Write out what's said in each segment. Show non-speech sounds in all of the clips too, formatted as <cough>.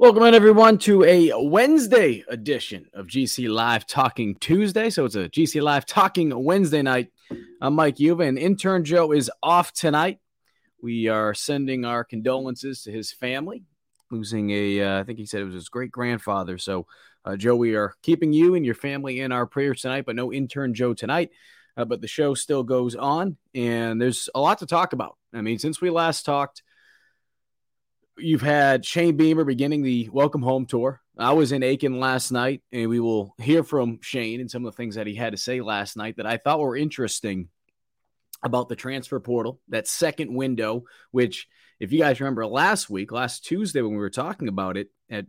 Welcome in, everyone, to a Wednesday edition of GC Live Talking Tuesday. So it's a GC Live Talking Wednesday night. I'm Mike Uva, and intern Joe is off tonight. We are sending our condolences to his family, losing a, uh, I think he said it was his great grandfather. So, uh, Joe, we are keeping you and your family in our prayers tonight, but no intern Joe tonight. Uh, but the show still goes on, and there's a lot to talk about. I mean, since we last talked, you've had Shane Beamer beginning the welcome home tour. I was in Aiken last night, and we will hear from Shane and some of the things that he had to say last night that I thought were interesting about the transfer portal, that second window, which, if you guys remember last week, last Tuesday, when we were talking about it at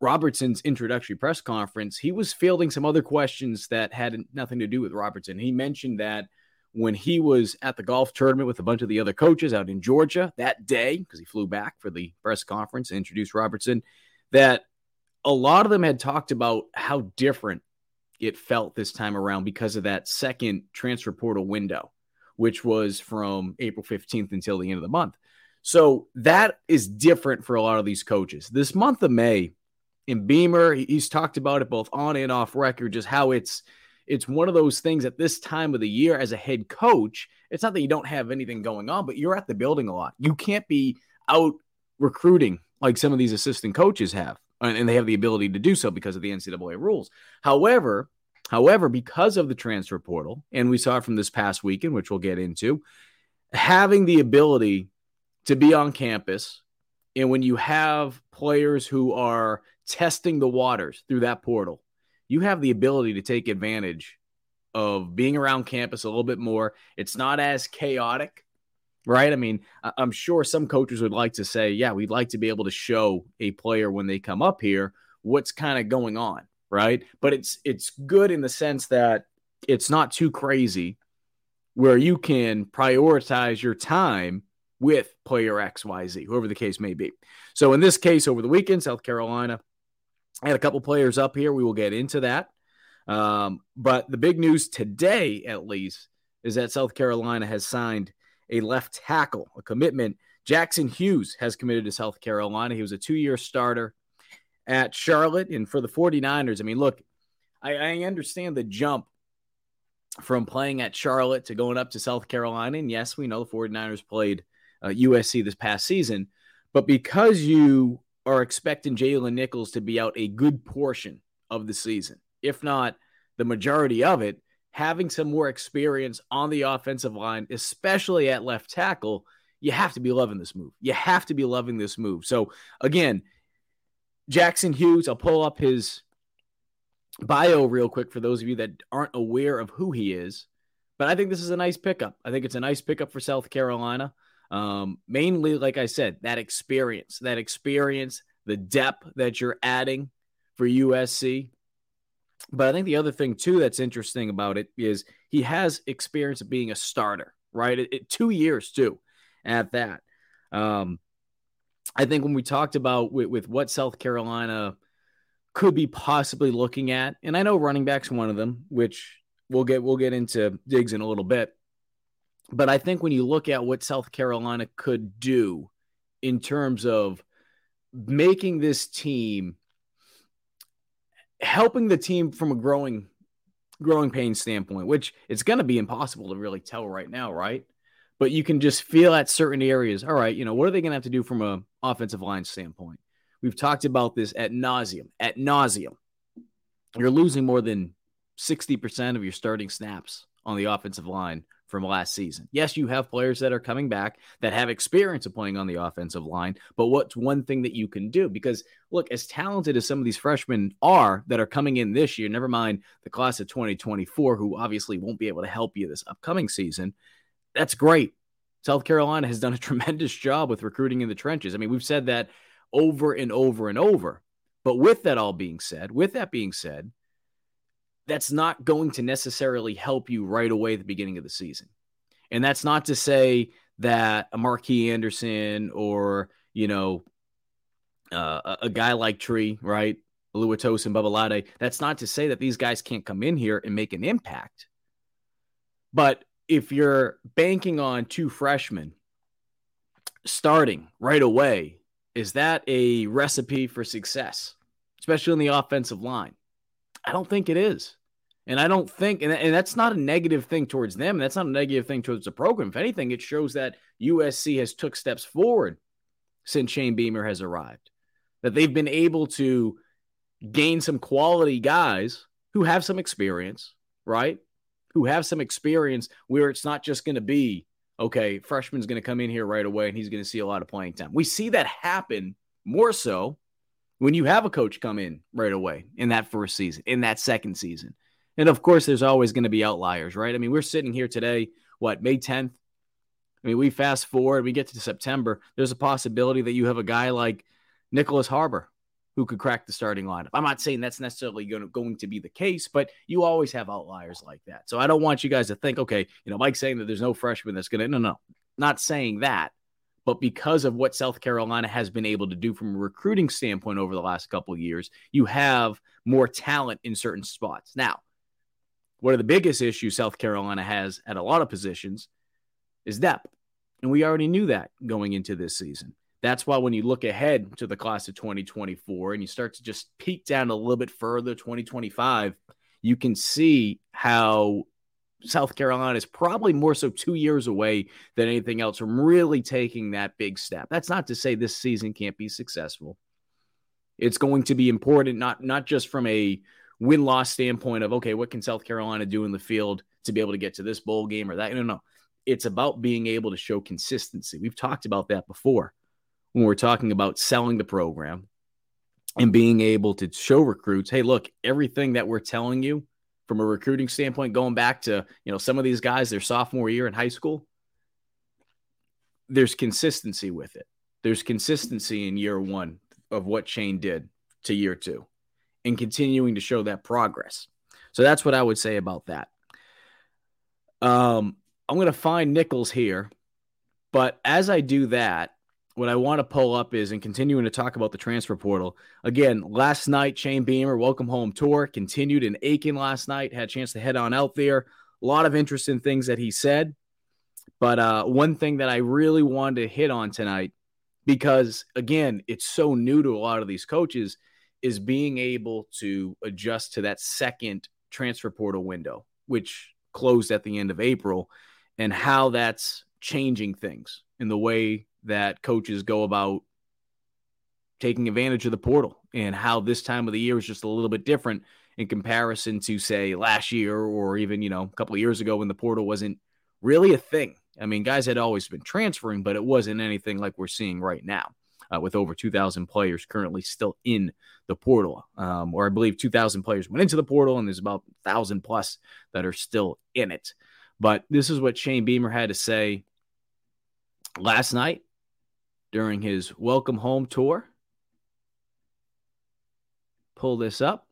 Robertson's introductory press conference, he was fielding some other questions that had nothing to do with Robertson. He mentioned that when he was at the golf tournament with a bunch of the other coaches out in Georgia that day, because he flew back for the press conference and introduced Robertson, that a lot of them had talked about how different it felt this time around because of that second transfer portal window, which was from April 15th until the end of the month. So that is different for a lot of these coaches. This month of May, in Beamer, he's talked about it both on and off record, just how it's it's one of those things at this time of the year as a head coach. It's not that you don't have anything going on, but you're at the building a lot. You can't be out recruiting like some of these assistant coaches have, and they have the ability to do so because of the NCAA rules. However, however, because of the transfer portal, and we saw it from this past weekend, which we'll get into, having the ability to be on campus, and when you have players who are testing the waters through that portal you have the ability to take advantage of being around campus a little bit more. It's not as chaotic, right? I mean, I'm sure some coaches would like to say, yeah, we'd like to be able to show a player when they come up here what's kind of going on, right? But it's it's good in the sense that it's not too crazy where you can prioritize your time with player XYZ, whoever the case may be. So in this case, over the weekend, South Carolina I had a couple players up here. We will get into that. Um, but the big news today, at least, is that South Carolina has signed a left tackle, a commitment Jackson Hughes has committed to South Carolina. He was a two year starter at Charlotte. And for the 49ers, I mean, look, I, I understand the jump from playing at Charlotte to going up to South Carolina. And yes, we know the 49ers played uh, USC this past season. But because you are expecting Jalen Nichols to be out a good portion of the season, if not the majority of it, having some more experience on the offensive line, especially at left tackle, you have to be loving this move. You have to be loving this move. So, again, Jackson Hughes, I'll pull up his bio real quick for those of you that aren't aware of who he is. But I think this is a nice pickup. I think it's a nice pickup for South Carolina. Um, mainly, like I said, that experience, that experience, the depth that you're adding for USC. But I think the other thing too that's interesting about it is he has experience of being a starter, right? It, it, two years too, at that. Um, I think when we talked about with, with what South Carolina could be possibly looking at, and I know running back's one of them, which we'll get we'll get into digs in a little bit. But I think when you look at what South Carolina could do in terms of making this team helping the team from a growing growing pain standpoint, which it's going to be impossible to really tell right now, right? But you can just feel at certain areas. All right, you know what are they going to have to do from a offensive line standpoint? We've talked about this at nauseum. At nauseum, you're losing more than sixty percent of your starting snaps on the offensive line from last season. Yes, you have players that are coming back that have experience of playing on the offensive line, but what's one thing that you can do? Because look, as talented as some of these freshmen are that are coming in this year, never mind the class of 2024, who obviously won't be able to help you this upcoming season, that's great. South Carolina has done a <laughs> tremendous job with recruiting in the trenches. I mean, we've said that over and over and over. But with that all being said, with that being said, that's not going to necessarily help you right away at the beginning of the season. And that's not to say that a Marquis Anderson or, you know, uh, a, guy like Tree, right? Luatos and Babalade, that's not to say that these guys can't come in here and make an impact. But if you're banking on two freshmen starting right away, is that a recipe for success, especially on the offensive line? I don't think it is. And I don't think, and, and that's not a negative thing towards them. That's not a negative thing towards the program. If anything, it shows that USC has took steps forward since Shane Beamer has arrived. That they've been able to gain some quality guys who have some experience, right? Who have some experience where it's not just going to be, okay, freshman's going to come in here right away and he's going to see a lot of playing time. We see that happen more so when you have a coach come in right away in that first season, in that second season. And of course, there's always going to be outliers, right? I mean, we're sitting here today, what, May 10th? I mean, we fast forward, we get to September. There's a possibility that you have a guy like Nicholas Harbor who could crack the starting lineup. I'm not saying that's necessarily going to, going to be the case, but you always have outliers like that. So I don't want you guys to think, okay, you know, Mike's saying that there's no freshman that's going to, no, no, not saying that. But because of what South Carolina has been able to do from a recruiting standpoint over the last couple years, you have more talent in certain spots. Now, one of the biggest issues South Carolina has at a lot of positions is depth. And we already knew that going into this season. That's why when you look ahead to the class of 2024 and you start to just peek down a little bit further, 2025, you can see how South Carolina is probably more so two years away than anything else from really taking that big step. That's not to say this season can't be successful. It's going to be important, not not just from a win loss standpoint of okay, what can South Carolina do in the field to be able to get to this bowl game or that? No, no. It's about being able to show consistency. We've talked about that before when we're talking about selling the program and being able to show recruits, hey, look, everything that we're telling you from a recruiting standpoint, going back to you know some of these guys, their sophomore year in high school, there's consistency with it. There's consistency in year one of what Shane did to year two and continuing to show that progress. So that's what I would say about that. Um, I'm going to find Nichols here, but as I do that, what I want to pull up is and continuing to talk about the transfer portal. Again, last night, Shane Beamer, welcome home tour, continued in Aiken last night, had a chance to head on out there. A lot of interesting things that he said. But uh, one thing that I really wanted to hit on tonight, because again, it's so new to a lot of these coaches, is being able to adjust to that second transfer portal window, which closed at the end of April, and how that's changing things in the way that coaches go about taking advantage of the portal and how this time of the year is just a little bit different in comparison to say last year or even you know a couple of years ago when the portal wasn't really a thing. I mean guys had always been transferring but it wasn't anything like we're seeing right now uh, with over 2000 players currently still in the portal um, or i believe 2000 players went into the portal and there's about 1000 plus that are still in it. But this is what shane beamer had to say last night during his welcome home tour pull this up.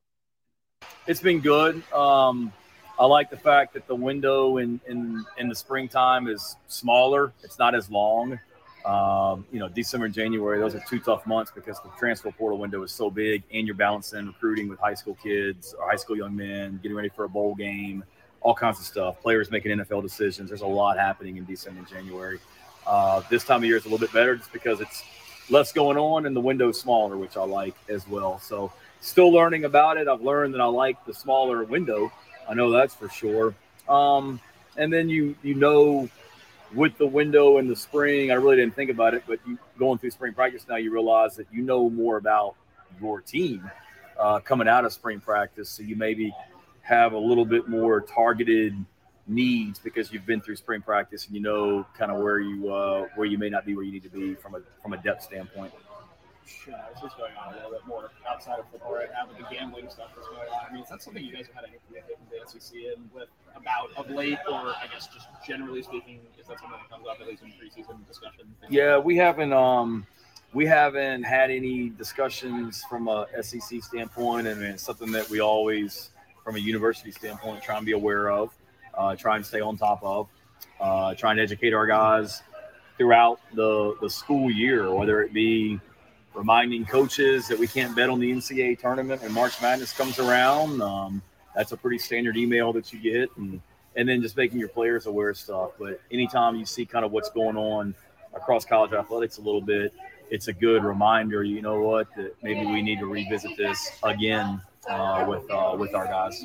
It's been good. Um, I like the fact that the window in, in, in the springtime is smaller. It's not as long. Um, you know, December and January, those are two tough months because the transfer portal window is so big and you're balancing recruiting with high school kids or high school young men, getting ready for a bowl game, all kinds of stuff. Players making NFL decisions. There's a lot happening in December and January. Uh, this time of year is a little bit better just because it's less going on and the window is smaller, which I like as well. So still learning about it. I've learned that I like the smaller window. I know that's for sure. Um, and then you you know with the window in the spring, I really didn't think about it, but you going through spring practice now, you realize that you know more about your team uh, coming out of spring practice. So you maybe have a little bit more targeted needs because you've been through spring practice and you know kind of where you uh, where you may not be where you need to be from a from a depth standpoint uh, is going on a little bit more outside of football right now, but the gambling stuff that's going on. I mean, is that something you guys have had any commitment in the SEC in with about of late, or I guess just generally speaking, is that something that comes up at least in preseason discussion? Yeah, we haven't. Um, we haven't had any discussions from a SEC standpoint, and it's something that we always, from a university standpoint, try and be aware of, uh, and stay on top of, uh, trying to educate our guys throughout the the school year, whether it be reminding coaches that we can't bet on the NCAA tournament when March Madness comes around. Um, that's a pretty standard email that you get, and and then just making your players aware of stuff. But anytime you see kind of what's going on across college athletics a little bit, it's a good reminder. You know what? That maybe we need to revisit this again uh, with uh, with our guys.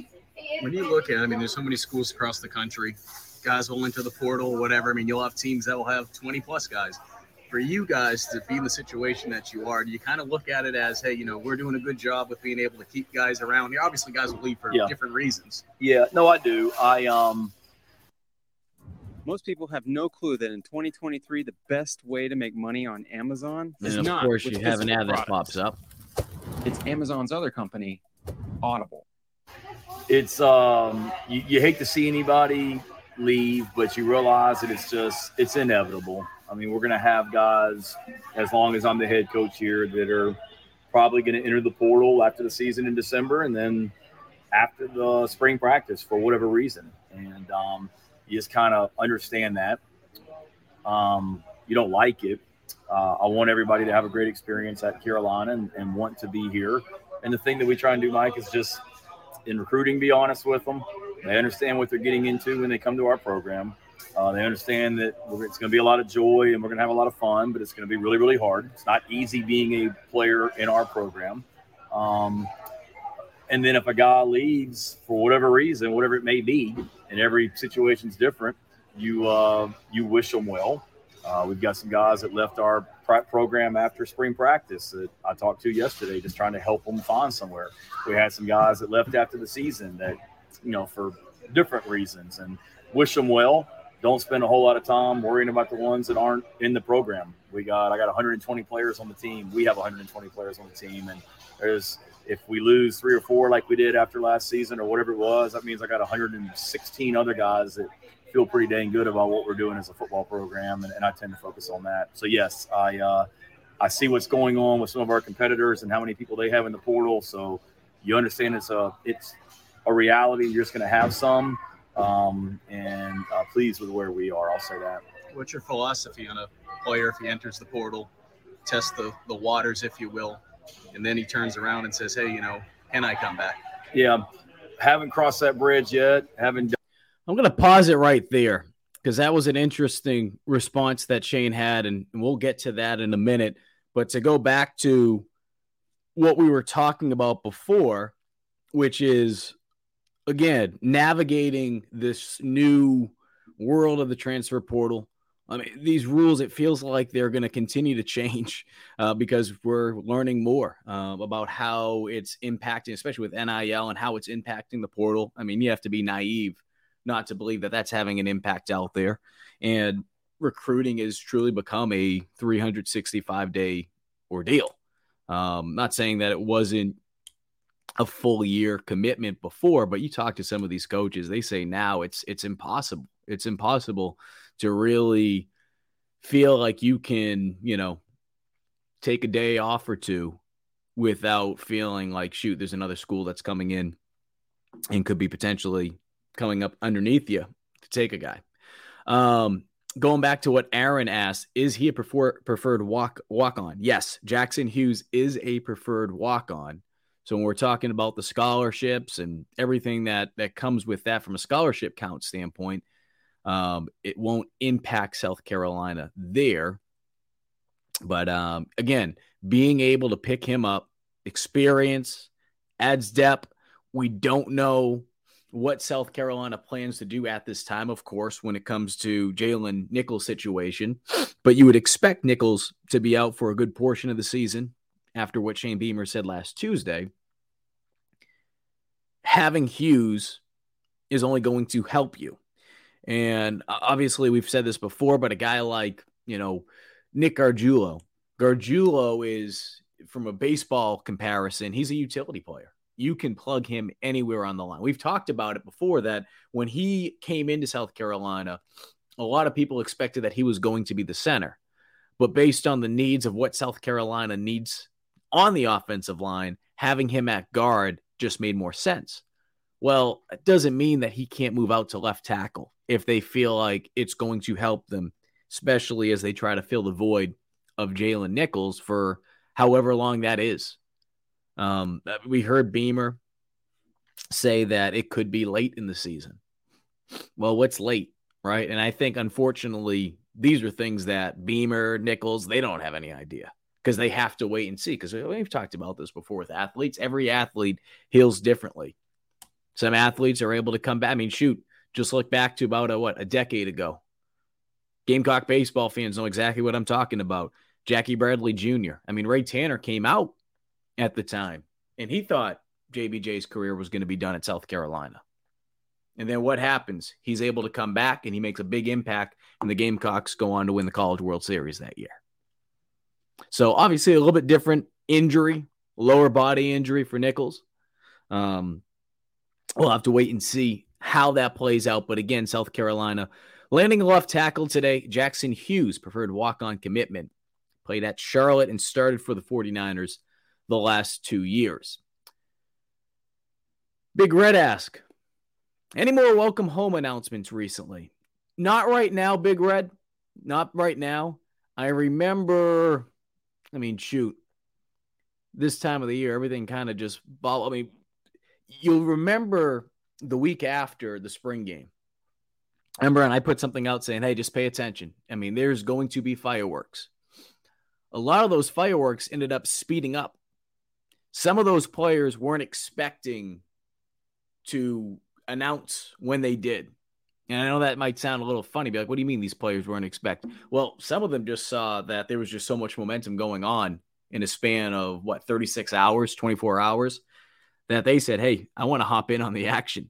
When you look at, it, I mean, there's so many schools across the country. Guys will enter the portal, whatever. I mean, you'll have teams that will have 20 plus guys for you guys to be in the situation that you are, do you kind of look at it as, hey, you know, we're doing a good job with being able to keep guys around here? Obviously, guys will leave for yeah. different reasons. Yeah, no, I do. I um. Most people have no clue that in 2023, the best way to make money on Amazon is and of not. Of course, you have an ad that pops up. It's Amazon's other company, Audible. It's um, you, you hate to see anybody leave, but you realize that it's just it's inevitable I mean, we're going to have guys, as long as I'm the head coach here, that are probably going to enter the portal after the season in December and then after the spring practice for whatever reason. And um, you just kind of understand that. Um, you don't like it. Uh, I want everybody to have a great experience at Carolina and, and want to be here. And the thing that we try and do, Mike, is just in recruiting, be honest with them. They understand what they're getting into when they come to our program uh, they understand that it's going to be a lot of joy and we're going to have a lot of fun, but it's going to be really, really hard. It's not easy being a player in our program. Um, and then if a guy leaves for whatever reason, whatever it may be, and every situation's different, you uh, you wish them well. Uh, we've got some guys that left our program after spring practice that I talked to yesterday, just trying to help them find somewhere. We had some guys that left after the season that, you know, for different reasons, and wish them well don't spend a whole lot of time worrying about the ones that aren't in the program. We got I got 120 players on the team. We have 120 players on the team, and there's if we lose three or four like we did after last season or whatever it was, that means I got 116 other guys that feel pretty dang good about what we're doing as a football program, and, and I tend to focus on that. So yes, I uh, I see what's going on with some of our competitors and how many people they have in the portal. So you understand it's a it's a reality. You're just going to have some um, and uh, pleased with where we are. I'll say that. What's your philosophy on a player if he enters the portal, test the, the waters, if you will, and then he turns around and says, "Hey, you know, can I come back?" Yeah, haven't crossed that bridge yet. Haven't. I'm going to pause it right there because that was an interesting response that Shane had, and we'll get to that in a minute. But to go back to what we were talking about before, which is again navigating this new world of the transfer portal. I mean, these rules, it feels like they're going to continue to change <laughs> uh, because we're learning more uh, about how it's impacting, especially with NIL and how it's impacting the portal. I mean, you have to be naive not to believe that that's having an impact out there. And recruiting has truly become a 365 day ordeal. Um, not saying that it wasn't a full year commitment before, but you talk to some of these coaches, they say now it's it's impossible. It's impossible to really feel like you can, you know, take a day off or two without feeling like shoot, there's another school that's coming in and could be potentially coming up underneath you to take a guy. Um, going back to what Aaron asked, is he a prefer- preferred walk walk on? Yes, Jackson Hughes is a preferred walk on. So when we're talking about the scholarships and everything that that comes with that from a scholarship count standpoint, um, it won't impact South Carolina there. But um, again, being able to pick him up, experience adds depth. We don't know what South Carolina plans to do at this time, of course, when it comes to Jalen Nichols' situation. But you would expect Nichols to be out for a good portion of the season after what Shane Beamer said last Tuesday having Hughes is only going to help you. And obviously, we've said this before, but a guy like, you know, Nick Gargiulo, Gargiulo is, from a baseball comparison, he's a utility player. You can plug him anywhere on the line. We've talked about it before that when he came into South Carolina, a lot of people expected that he was going to be the center. But based on the needs of what South Carolina needs on the offensive line, having him at guard just made more sense. Well, it doesn't mean that he can't move out to left tackle if they feel like it's going to help them, especially as they try to fill the void of Jalen Nichols for however long that is. Um, we heard Beamer say that it could be late in the season. Well, what's late, right? And I think, unfortunately, these are things that Beamer, Nichols, they don't have any idea because they have to wait and see. Because we've talked about this before with athletes. Every athlete heals differently. Some athletes are able to come back. I mean, shoot, just look back to about a, what a decade ago. Gamecock baseball fans know exactly what I'm talking about. Jackie Bradley Jr. I mean, Ray Tanner came out at the time and he thought JBJ's career was going to be done at South Carolina. And then what happens? He's able to come back and he makes a big impact, and the Gamecocks go on to win the College World Series that year. So obviously a little bit different injury, lower body injury for Nichols. Um, we'll have to wait and see how that plays out. But again, South Carolina landing a left tackle today. Jackson Hughes preferred walk on commitment. Played at Charlotte and started for the 49ers the last two years. Big Red ask Any more welcome home announcements recently? Not right now, Big Red. Not right now. I remember I mean, shoot, this time of the year, everything kind of just. I mean, you'll remember the week after the spring game. Remember, and I put something out saying, hey, just pay attention. I mean, there's going to be fireworks. A lot of those fireworks ended up speeding up. Some of those players weren't expecting to announce when they did. And I know that might sound a little funny, be like, what do you mean these players weren't expecting? Well, some of them just saw that there was just so much momentum going on in a span of what, 36 hours, 24 hours, that they said, hey, I want to hop in on the action.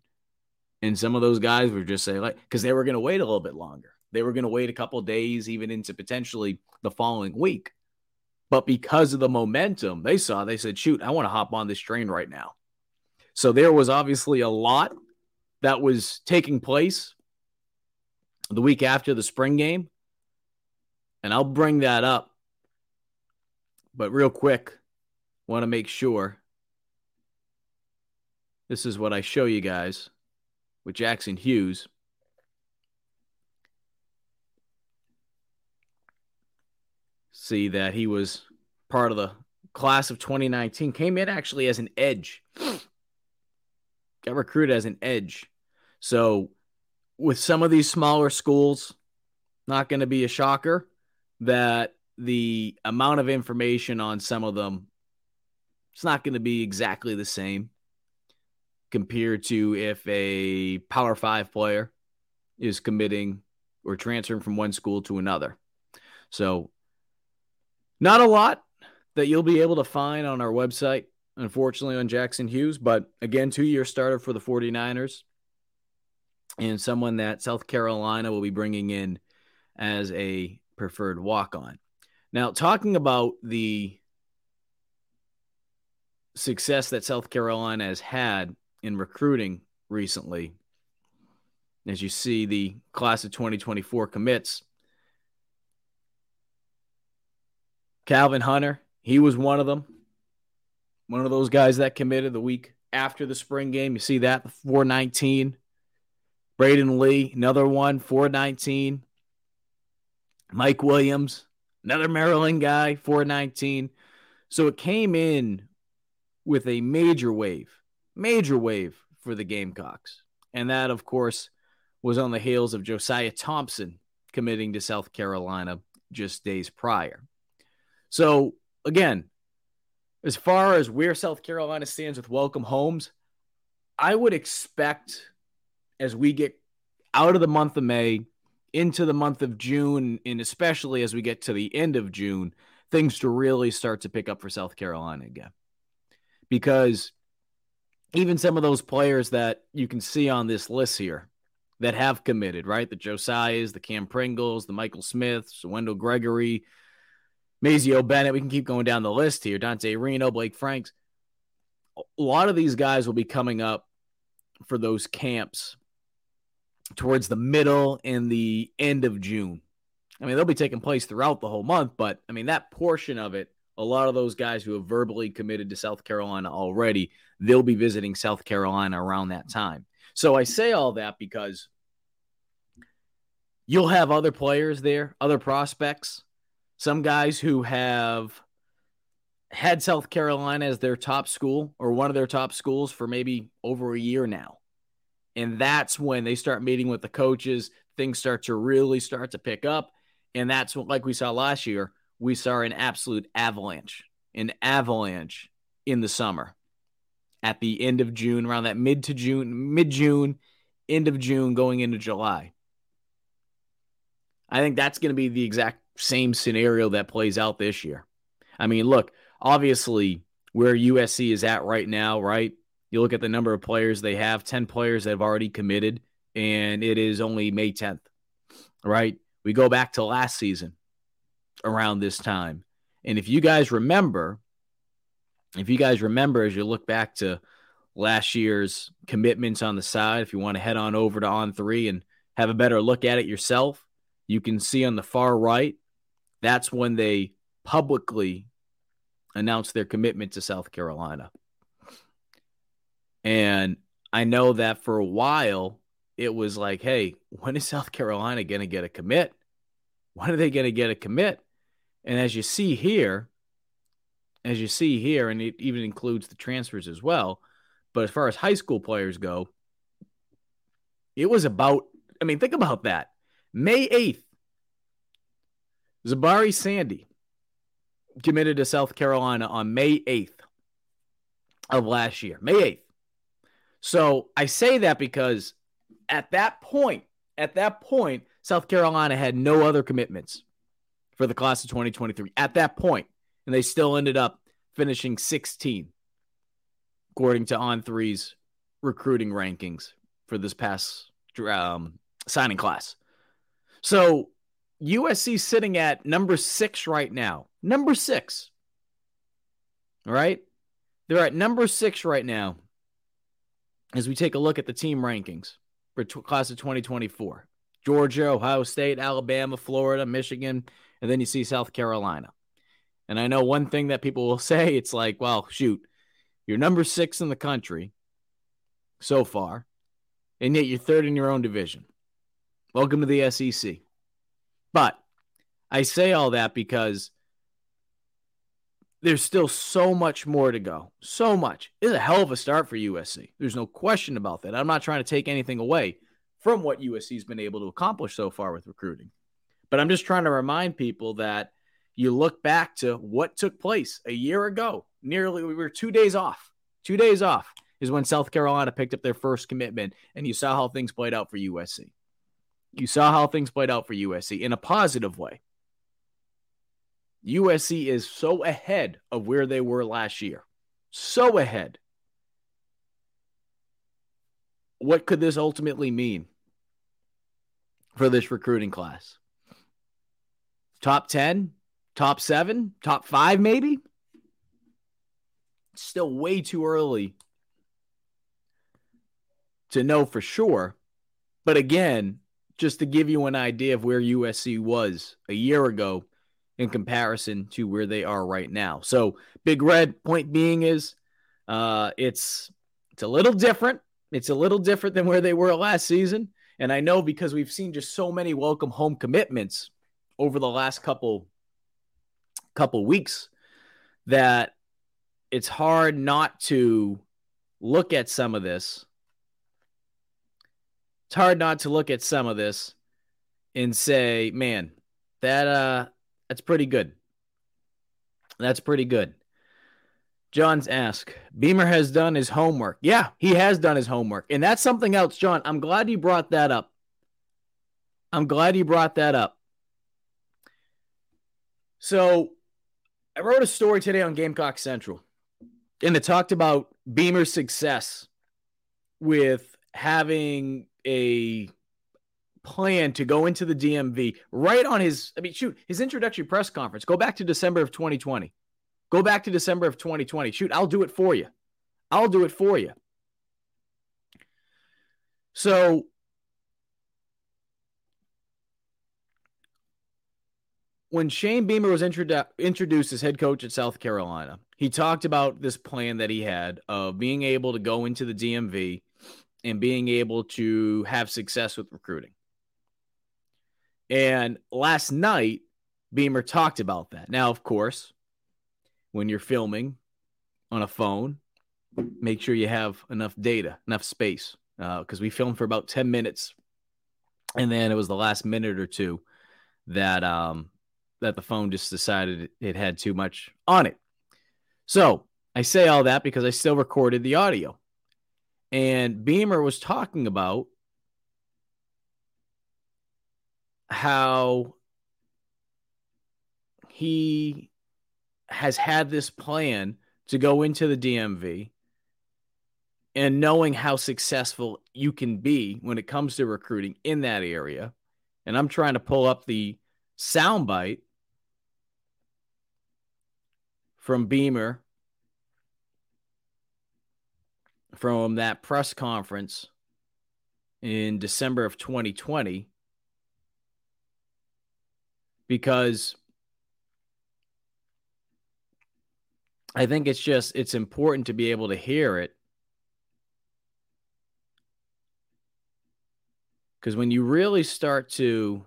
And some of those guys were just saying, like, because they were going to wait a little bit longer. They were going to wait a couple days, even into potentially the following week. But because of the momentum they saw, they said, shoot, I want to hop on this train right now. So there was obviously a lot that was taking place the week after the spring game. And I'll bring that up. But real quick, want to make sure this is what I show you guys with Jackson Hughes. See that he was part of the class of 2019, came in actually as an edge, <sniffs> got recruited as an edge. So with some of these smaller schools, not going to be a shocker that the amount of information on some of them it's not going to be exactly the same compared to if a power 5 player is committing or transferring from one school to another. So not a lot that you'll be able to find on our website unfortunately on Jackson Hughes, but again 2-year starter for the 49ers and someone that South Carolina will be bringing in as a preferred walk-on. Now, talking about the success that South Carolina has had in recruiting recently, as you see the class of 2024 commits, Calvin Hunter, he was one of them. One of those guys that committed the week after the spring game. You see that, 419. Braden Lee, another one, 419. Mike Williams, another Maryland guy, 419. So it came in with a major wave, major wave for the Gamecocks. And that, of course, was on the heels of Josiah Thompson committing to South Carolina just days prior. So, again, as far as where South Carolina stands with Welcome homes, I would expect as we get out of the month of May into the month of June, and especially as we get to the end of June, things to really start to pick up for South Carolina again. Because even some of those players that you can see on this list here that have committed, right? The Josiahs, the Cam Pringles, the Michael Smiths, Wendell Gregory, Mazeo Bennett. We can keep going down the list here. Dante Reno, Blake Franks. A lot of these guys will be coming up for those camps towards the middle and the end of June. I mean, they'll be taking place throughout the whole month, but I mean, that portion of it, a lot of those guys who have verbally committed to South Carolina already, they'll be visiting South Carolina around that time. So I say all that because you'll have other players there, other prospects, some guys who have had South Carolina as their top school or one of their top schools for maybe over a year now. And that's when they start meeting with the coaches, things start to really start to pick up. And that's what, like we saw last year, we saw an absolute avalanche, an avalanche in the summer at the end of June, around that mid to June, mid June, end of June, going into July. I think that's going to be the exact same scenario that plays out this year. I mean, look, obviously, where USC is at right now, right? You look at the number of players they have 10 players that have already committed, and it is only May 10th, right? We go back to last season around this time. And if you guys remember, if you guys remember, as you look back to last year's commitments on the side, if you want to head on over to On Three and have a better look at it yourself, you can see on the far right, that's when they publicly announced their commitment to South Carolina. And I know that for a while, it was like, hey, when is South Carolina going to get a commit? When are they going to get a commit? And as you see here, as you see here, and it even includes the transfers as well. But as far as high school players go, it was about, I mean, think about that. May 8th, Zabari Sandy committed to South Carolina on May 8th of last year. May 8th. So I say that because at that point, at that point, South Carolina had no other commitments for the class of 2023 at that point, and they still ended up finishing 16, according to On Three's recruiting rankings for this past um, signing class. So USC sitting at number six right now. Number six. All right. They're at number six right now as we take a look at the team rankings for t- class of 2024 Georgia, Ohio State, Alabama, Florida, Michigan, and then you see South Carolina. And I know one thing that people will <laughs> say it's like, well, shoot, you're number six in the country so far, and yet you're third in your own division. Welcome to the SEC. But I say all that because there's still so much more to go. So much. It's a hell of a start for USC. There's no question about that. I'm not trying to take anything away from what USC's been able to accomplish so far with recruiting. But I'm just trying to remind people that you look back to what took place a year ago. Nearly, we were two days off. Two days off is when South Carolina picked up their first commitment, and you saw how things played out for USC. You saw how things played out for USC in a positive way. USC is so ahead of where they were last year. So ahead. What could this ultimately mean for this recruiting class? Top 10, top seven, top five, maybe? Still way too early to know for sure. But again, just to give you an idea of where USC was a year ago in comparison to where they are right now. So, Big Red point being is uh, it's it's a little different. It's a little different than where they were last season. And I know because we've seen just so many welcome home commitments over the last couple couple weeks that it's hard not to look at some of this. It's hard not to look at some of this and say, man, that uh that's pretty good. That's pretty good. John's ask, Beamer has done his homework. Yeah, he has done his homework. And that's something else, John. I'm glad you brought that up. I'm glad you brought that up. So I wrote a story today on Gamecock Central, and it talked about Beamer's success with having a plan to go into the DMV right on his, I mean, shoot, his introductory press conference. Go back to December of 2020. Go back to December of 2020. Shoot, I'll do it for you. I'll do it for you. So when Shane Beamer was introdu- introduced as head coach at South Carolina, he talked about this plan that he had of being able to go into the DMV and being able to have success with recruiting. And last night, Beamer talked about that. Now, of course, when you're filming on a phone, make sure you have enough data, enough space, because uh, we filmed for about 10 minutes. And then it was the last minute or two that um, that the phone just decided it had too much on it. So I say all that because I still recorded the audio. And Beamer was talking about how he has had this plan to go into the DMV and knowing how successful you can be when it comes to recruiting in that area. And I'm trying to pull up the soundbite from Beamer from that press conference in December of 2020 because I think it's just it's important to be able to hear it. Because when you really start to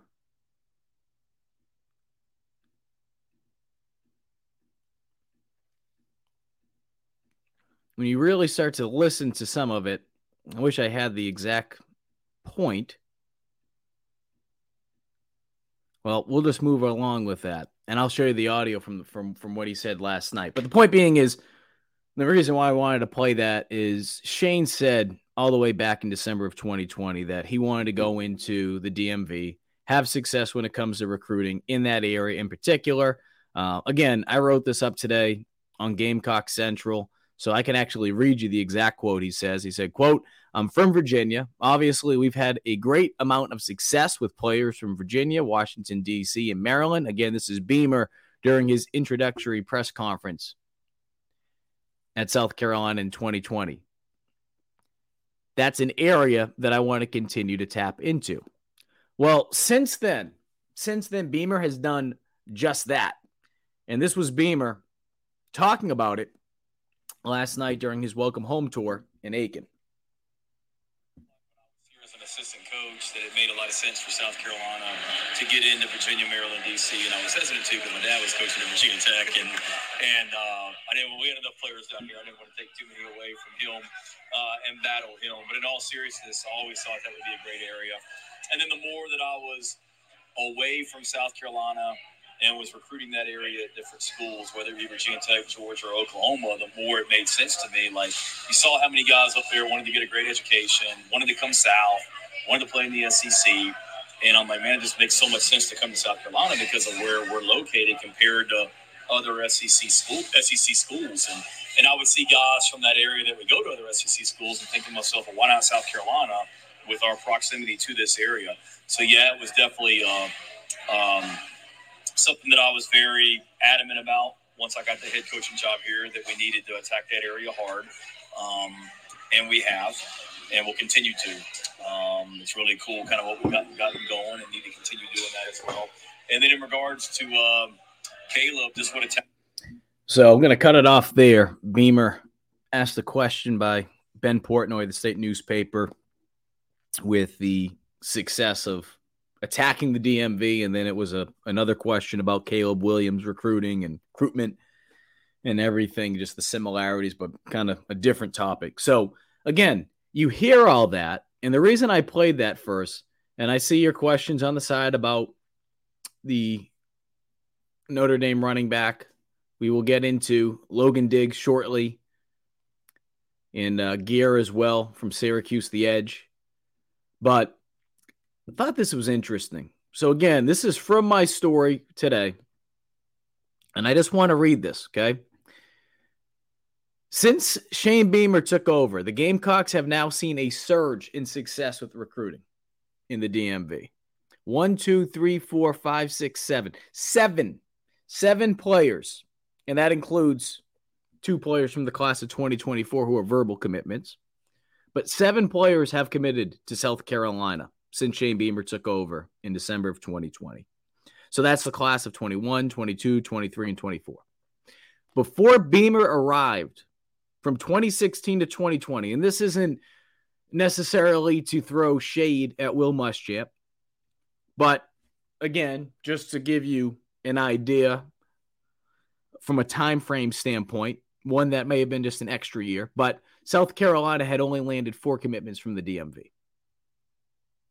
when you really start to listen to some of it, I wish I had the exact point. Well, we'll just move along with that, and I'll show you the audio from from from what he said last night. But the point being is, the reason why I wanted to play that is Shane said all the way back in December of 2020 that he wanted to go into the DMV, have success when it comes to recruiting in that area in particular. Uh, again, I wrote this up today on Gamecock Central. So I can actually read you the exact quote he says. He said, quote, I'm from Virginia. Obviously, we've had a great amount of success with players from Virginia, Washington, D.C., and Maryland. Again, this is Beamer during his introductory press conference at South Carolina in 2020. That's an area that I want to continue to tap into. Well, since then, since then, Beamer has done just that. And this was Beamer talking about it last night during his welcome home tour in Aiken. As an an assistant coach that it made a lot of sense for South Carolina to get into Virginia, Maryland, D.C. And I was hesitant to because my dad was coaching at Virginia Tech, and and uh, I didn't. We had enough players down here. I didn't want to take too many away from him uh, and battle him. But in all seriousness, I always thought that would be a great area. And then the more that I was away from South Carolina and was recruiting that area at different schools, whether it be Virginia Tech, Georgia, or Oklahoma, the more it made sense to me. Like you saw how many guys up there wanted to get a great education, wanted to come south, wanted to play in the SEC. And I'm like, man, it just makes so much sense to come to South Carolina because of where we're located compared to other SEC school SEC schools. And and I would see guys from that area that would go to other SEC schools and think to myself, well, why not South Carolina with our proximity to this area? So yeah, it was definitely uh, um, something that I was very adamant about once I got the head coaching job here that we needed to attack that area hard, um, and we have, and we'll continue to. Um, it's really cool, kind of what we've gotten, gotten going, and need to continue doing that as well. And then in regards to um, Caleb, just what attack. So I'm going to cut it off there. Beamer asked the question by Ben Portnoy, the state newspaper, with the success of attacking the DMV, and then it was a another question about Caleb Williams recruiting and recruitment and everything, just the similarities, but kind of a different topic. So again, you hear all that, and the reason I played that first, and I see your questions on the side about the Notre Dame running back. We will get into Logan Diggs shortly, and uh, Geer as well from Syracuse, the Edge. But I thought this was interesting. So, again, this is from my story today. And I just want to read this, okay? Since Shane Beamer took over, the Gamecocks have now seen a surge in success with recruiting in the DMV. One, two, three, four, five, six, seven. Seven. Seven players. And that includes two players from the class of 2024 who are verbal commitments. But seven players have committed to South Carolina since Shane Beamer took over in December of 2020. So that's the class of 21, 22, 23, and 24. Before Beamer arrived from 2016 to 2020, and this isn't necessarily to throw shade at Will Muschamp, but again, just to give you an idea from a time frame standpoint, one that may have been just an extra year, but South Carolina had only landed four commitments from the DMV.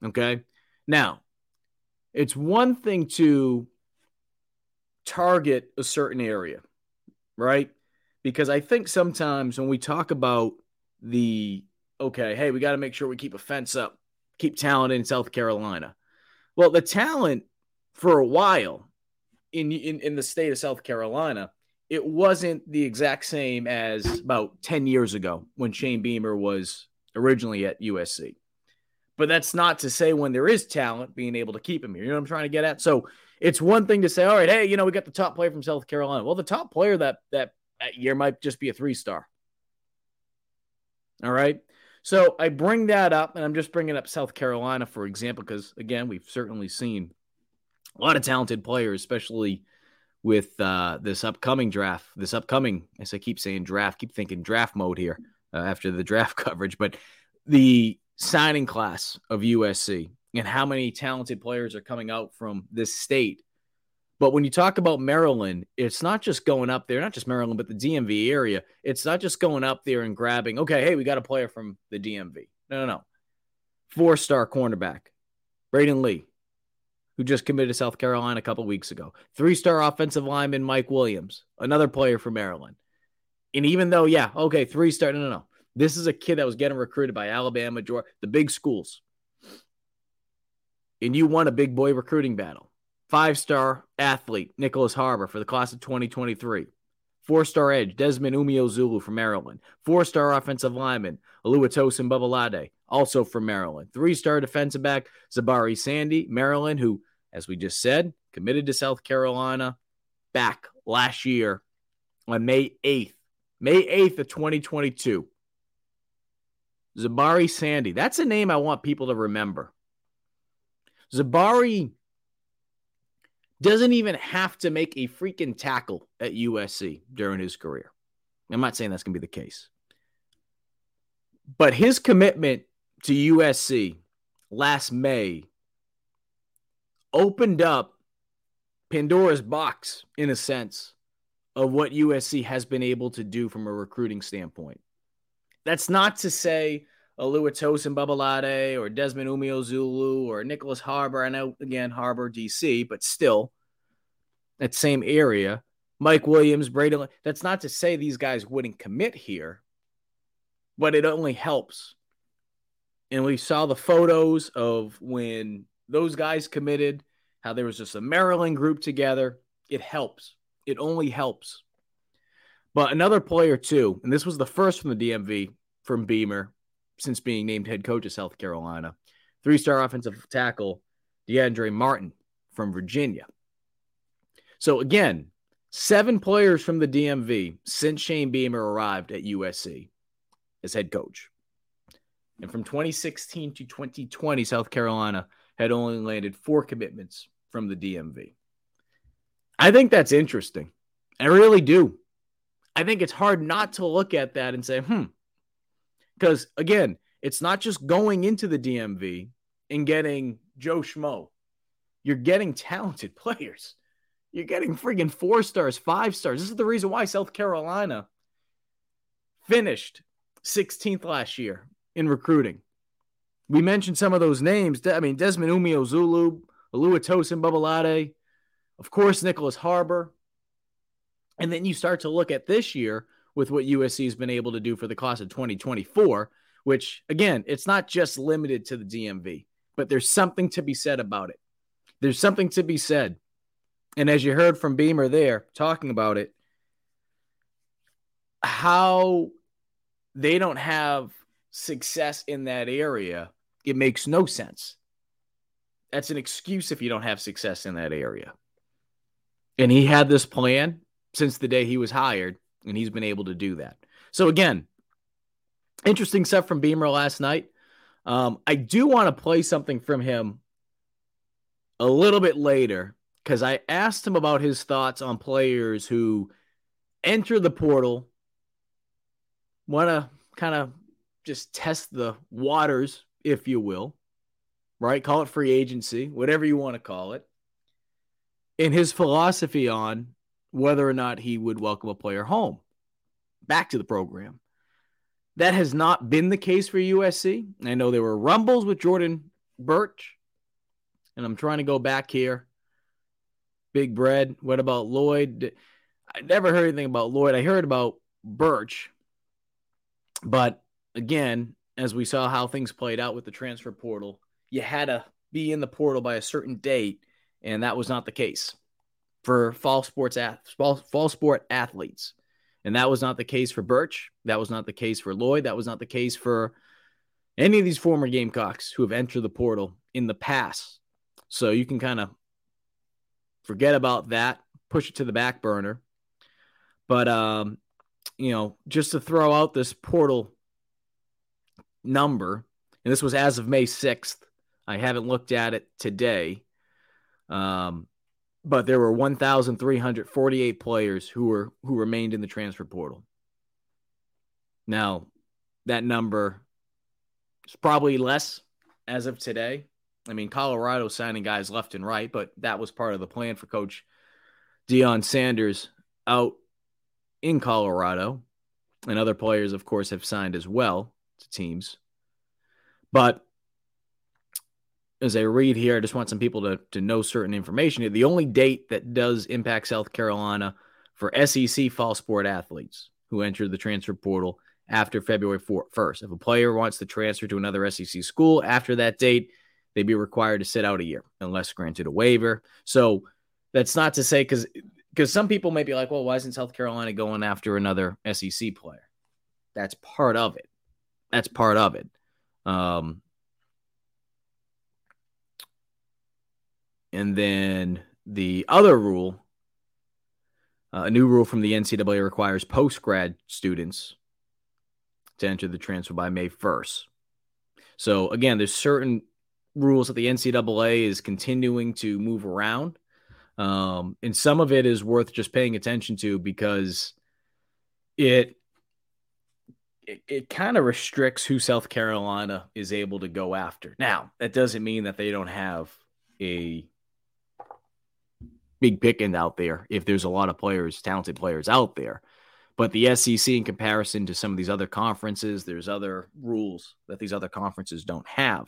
Okay. Now, it's one thing to target a certain area, right? Because I think sometimes when we talk about the, okay, hey, we got to make sure we keep a fence up, keep talent in South Carolina. Well, the talent for a while in, in, in the state of South Carolina, it wasn't the exact same as about 10 years ago when Shane Beamer was originally at USC. But that's not to say when there is talent, being able to keep him here. You know what I'm trying to get at? So it's one thing to say, all right, hey, you know, we got the top player from South Carolina. Well, the top player that that, that year might just be a three star. All right. So I bring that up, and I'm just bringing up South Carolina, for example, because again, we've certainly seen a lot of talented players, especially with uh, this upcoming draft. This upcoming, as I keep saying, draft, keep thinking draft mode here uh, after the draft <laughs> coverage, but the signing class of USC and how many talented players are coming out from this state. But when you talk about Maryland, it's not just going up there, not just Maryland, but the DMV area. It's not just going up there and grabbing, okay, hey, we got a player from the DMV. No, no, no. Four star cornerback, Braden Lee, who just committed to South Carolina a couple weeks ago. Three star offensive lineman, Mike Williams, another player from Maryland. And even though, yeah, okay, three star, no, no, no. This is a kid that was getting recruited by Alabama, Georgia, the big schools. And you won a big boy recruiting battle. Five star athlete, Nicholas Harbor for the class of 2023. Four star edge, Desmond Umeozulu from Maryland. Four star offensive lineman, Oluwatosin Babalade, also from Maryland. Three star defensive back, Zahbari Sandy, Maryland, who, as we just said, committed to South Carolina back last year on May 8th. May 8th of 2022. Zahbari Sandy. That's a name I want people to remember. Zahbari doesn't even have to make a freaking tackle at USC during his career. I'm not saying that's going to be the case. But his commitment to USC last May opened up Pandora's box in a sense of what USC has been able to do from a recruiting standpoint. That's not to say Oluwatosin Babalade or Desmond Umeozulu or Nicholas Harbor. I know again Harbor DC, but still that same area. Mike Williams, Brady. That's not to say these guys wouldn't commit here, but it only helps. And we saw the photos of when those guys committed, how there was just a Maryland group together. It helps. It only helps. But another player, too, and this was the first from the DMV from Beamer since being named head coach of South Carolina, three star offensive tackle, DeAndre Martin from Virginia. So, again, seven players from the DMV since Shane Beamer arrived at USC as head coach. And from 2016 to 2020, South Carolina had only landed four commitments from the DMV. I think that's interesting. I really do. I think it's hard not to look at that and say, hmm. Because again, it's not just going into the DMV and getting Joe Schmo. You're getting talented <laughs> players. You're getting friggin' four stars, five stars. This is the reason why South Carolina finished 16th last year in recruiting. We mentioned some of those names. I mean, Desmond Umeozulu, Oluwatosin Babalade, of course, Nicholas Harbor. And then you start to look at this year with what USC has been able to do for the class of 2024, which, again, it's not just limited to the DMV, but there's something to be said about it. There's something to be said. And as you heard from Beamer there talking about it, how they don't have success in that area, it makes no sense. That's an excuse if you don't have success in that area. And he had this plan since the day he was hired, and he's been able to do that. So, again, interesting stuff from Beamer last night. Um, I do want to play something from him a little bit later because I asked him about his thoughts on players who enter the portal, want to kind of just test the waters, if you will, right? Call it free agency, whatever you want to call it. And his philosophy on whether or not he would welcome a player home back to the program. That has not been the case for USC. I know there were rumbles with Jordan Burch, and I'm trying to go back here. Big Bread. What about Lloyd? I never heard anything about Lloyd. I heard about Burch, but again, as we saw how things played out with the transfer portal, you had to be in the portal by a certain date, and that was not the case for fall sports fall, fall sport athletes. And that was not the case for Burch. That was not the case for Lloyd. That was not the case for any of these former Gamecocks who have entered the portal in the past. So you can kind of forget about that, push it to the back burner. But um, you know, just to throw out this portal number, and this was as of May 6th. I haven't looked at it today. Um, but there were 1,348 players who were who remained in the transfer portal. Now, that number is probably less as of today. I mean, Colorado signing guys left and right, but that was part of the plan for Coach Deion Sanders out in Colorado. And other players, of course, have signed as well to teams. But as I read here, I just want some people to, to know certain information. The only date that does impact South Carolina for SEC fall sport athletes who enter the transfer portal after February 1st. If a player wants to transfer to another SEC school after that date, they'd be required to sit out a year unless granted a waiver. So that's not to say because because some people may be like, well, why isn't South Carolina going after another SEC player? That's part of it. That's part of it. Um, and then the other rule, uh, a new rule from the NCAA requires post grad students to enter the transfer by May 1st. So again, there's certain rules that the NCAA is continuing to move around. Um, and some of it is worth just paying attention to because it it, it kind of restricts who South Carolina is able to go after. Now, that doesn't mean that they don't have a big picking out there if there's a lot of players, talented players out there. But the SEC, in comparison to some of these other conferences, there's other rules that these other conferences don't have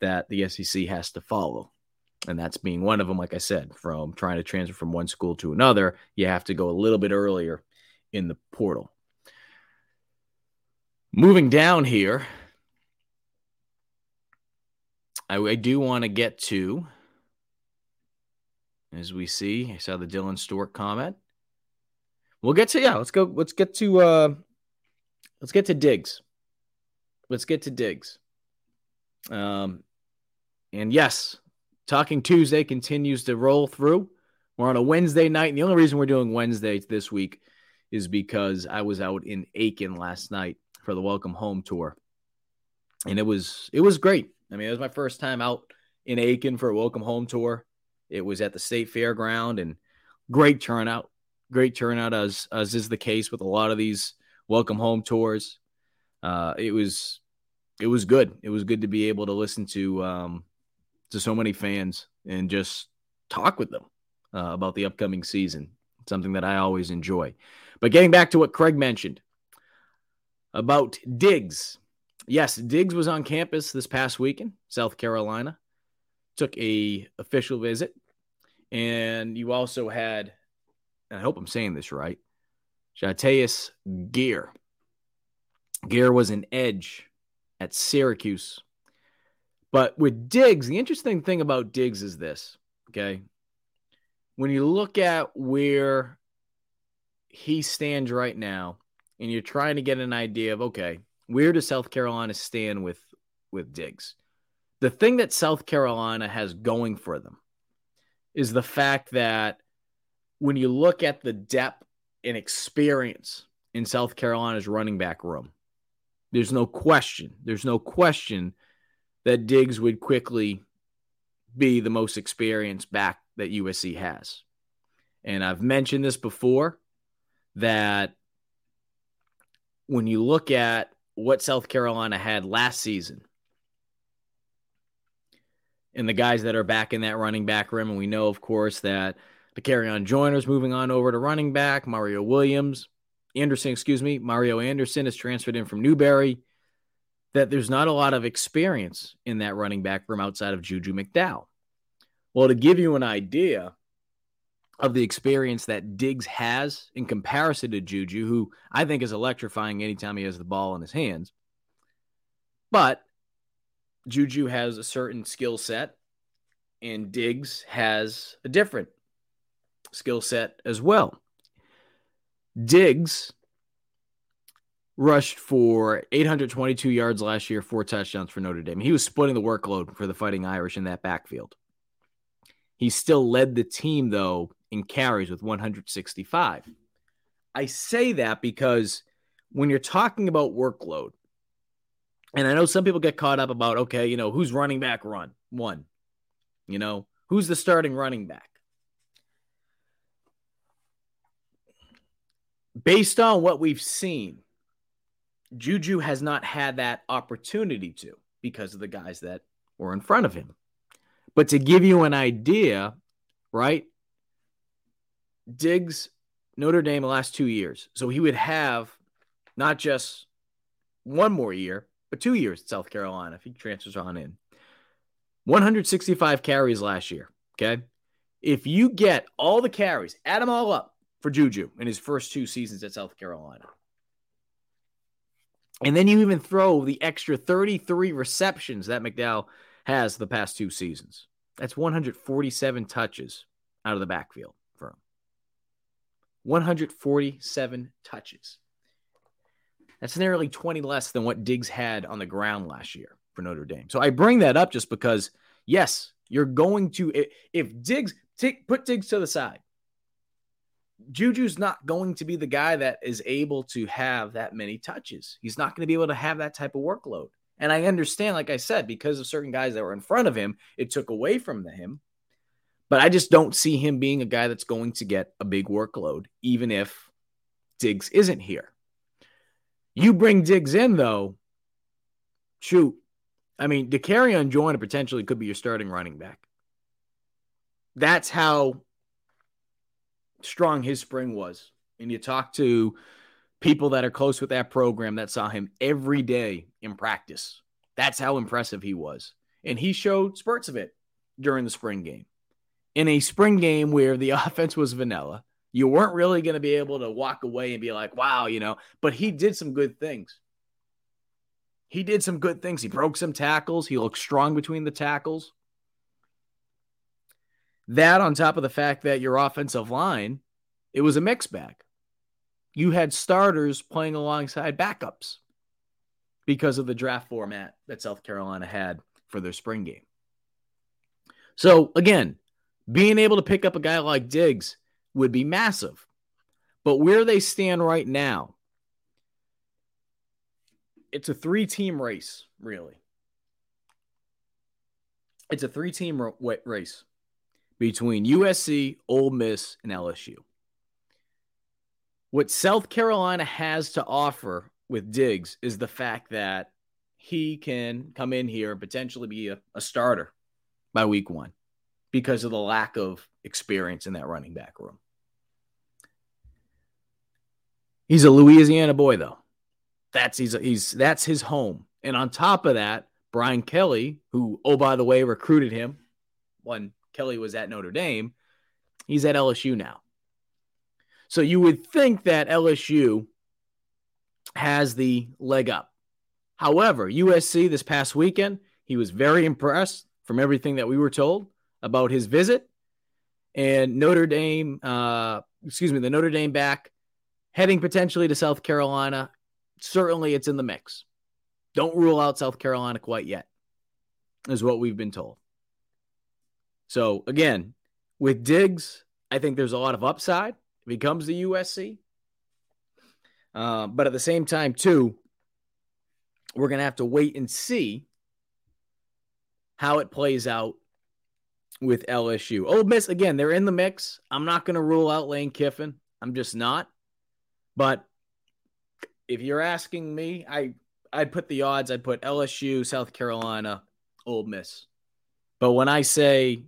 that the SEC has to follow. And that's being one of them, like I said, from trying to transfer from one school to another, you have to go a little bit earlier in the portal. Moving down here, I, I do want to get to, as we see, I saw the Dylan Stewart comment. We'll get to yeah. Let's go. Let's get to uh, let's get to Diggs. Let's get to Diggs. Um, and yes, Talking Tuesday continues to roll through. We're on a Wednesday night, and the only reason we're doing Wednesday this week is because I was out in Aiken last night for the Welcome Home tour, and it was it was great. I mean, it was my first time out in Aiken for a Welcome Home tour. It was at the State Fairground, and great turnout great turnout as as is the case with a lot of these welcome home tours. Uh, it was it was good. It was good to be able to listen to um, to so many fans and just talk with them uh, about the upcoming season. Something that I always enjoy. But getting back to what Craig mentioned about Diggs. Yes, Diggs was on campus this past weekend, South Carolina. Took a official visit, and you also had I hope I'm saying this right, Jatius Geer. Geer was an edge at Syracuse. But with Diggs, the interesting thing about Diggs is this, okay? When you look at where he stands right now, and you're trying to get an idea of, okay, where does South Carolina stand with with Diggs? The thing that South Carolina has going for them is the fact that when you look at the depth and experience in South Carolina's running back room, there's no question. There's no question that Diggs would quickly be the most experienced back that USC has. And I've mentioned this before that when you look at what South Carolina had last season and the guys that are back in that running back room, and we know, of course, that Dakereon Joyner's moving on over to running back. Mario Williams, Anderson, excuse me, Mario Anderson is transferred in from Newberry. That there's not a lot of experience in that running back room outside of Juju McDowell. Well, to give you an idea of the experience that Diggs has in comparison to Juju, who I think is electrifying anytime he has the ball in his hands. But Juju has a certain skill set, and Diggs has a different skill set as well. Diggs rushed for 822 yards last year, four touchdowns for Notre Dame. He was splitting the workload for the Fighting Irish in that backfield. He still led the team, though, in carries with 165. I say that because when you're talking about workload, and I know some people get caught up about, okay, you know, who's running back run? One. You know, who's the starting running back? based on what we've seen, Juju has not had that opportunity to because of the guys that were in front of him. But to give you an idea, right? Diggs, Notre Dame the last two years. So he would have not just one more year, but two years at South Carolina if he transfers on in. 165 carries last year. Okay. If you get all the carries, add them all up, for Juju in his first two seasons at South Carolina. And then you even throw the extra 33 receptions that McDowell has the past two seasons. That's 147 touches out of the backfield for him. 147 touches. That's nearly 20 less than what Diggs had on the ground last year for Notre Dame. So I bring that up just because, yes, you're going to, if Diggs, put Diggs to the side, Juju's not going to be the guy that is able to have that many touches. He's not going to be able to have that type of workload. And I understand, like I said, because of certain guys that were in front of him, it took away from him. But I just don't see him being a guy that's going to get a big workload, even if Diggs isn't here. You bring Diggs in, though, shoot. I mean, Dakereon Joyner potentially could be your starting running back. That's how strong his spring was. And you talk to people that are close with that program that saw him every day in practice. That's how impressive he was. And he showed spurts of it during the spring game. In a spring game where the <laughs> offense was vanilla, you weren't really going to be able to walk away and be like, wow, you know, but he did some good things. He did some good things. He broke some tackles. He looked strong between the tackles. That, on top of the fact that your offensive line, it was a mixed bag. You had starters playing alongside backups because of the draft format that South Carolina had for their spring game. So, again, being able to pick up a guy like Diggs would be massive. But where they stand right now, it's a three team race, really. It's a three team race between USC, Ole Miss, and LSU. What South Carolina has to offer with Diggs is the fact that he can come in here and potentially be a, a starter by week one because of the lack of experience in that running back room. He's a Louisiana boy, though. That's he's he's that's his home. And on top of that, Brian Kelly, who oh by the way recruited him when Kelly was at Notre Dame, he's at LSU now. So you would think that LSU has the leg up. However, USC this past weekend, he was very impressed from everything that we were told about his visit. And Notre Dame, uh, excuse me, the Notre Dame back heading potentially to South Carolina. Certainly it's in the mix. Don't rule out South Carolina quite yet, is what we've been told. So again, with Diggs, I think there's a lot of upside if he comes to USC. Uh, but at the same time, too, we're going to have to wait and see how it plays out with LSU. Ole Miss, again, they're in the mix. I'm not going to rule out Lane Kiffin. I'm just not. But if you're asking me, I I'd put the odds. I'd put LSU, South Carolina, Ole Miss. But when I say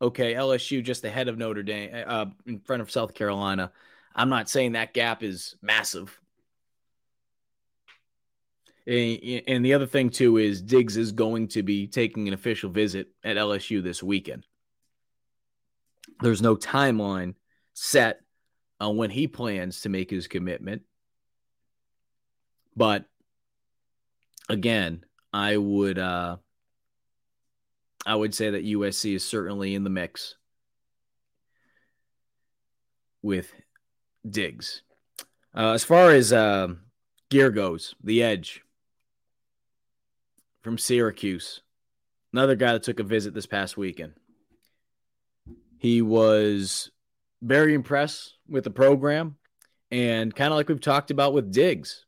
okay, LSU just ahead of Notre Dame, uh, in front of South Carolina, I'm not saying that gap is massive. And the other thing too is Diggs is going to be taking an official visit at LSU this weekend. There's no timeline set on when he plans to make his commitment. But again, I would uh I would say that USC is certainly in the mix with Diggs. Uh, as far as uh, Geer goes, the edge from Syracuse, another guy that took a visit this past weekend. He was very impressed with the program and kind of like we've talked about with Diggs.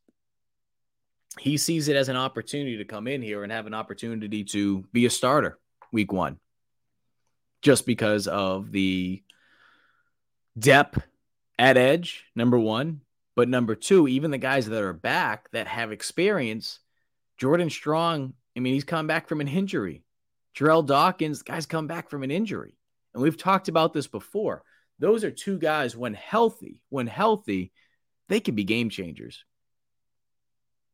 He sees it as an opportunity to come in here and have an opportunity to be a starter week one just because of the depth at edge, number one. But number two, even the guys that are back that have experience, Jordan Strong I mean, he's come back from an injury. Darrell Dawkins, guys come back from an injury. And we've talked about this before. Those are two guys, when healthy, when healthy, they can be game changers.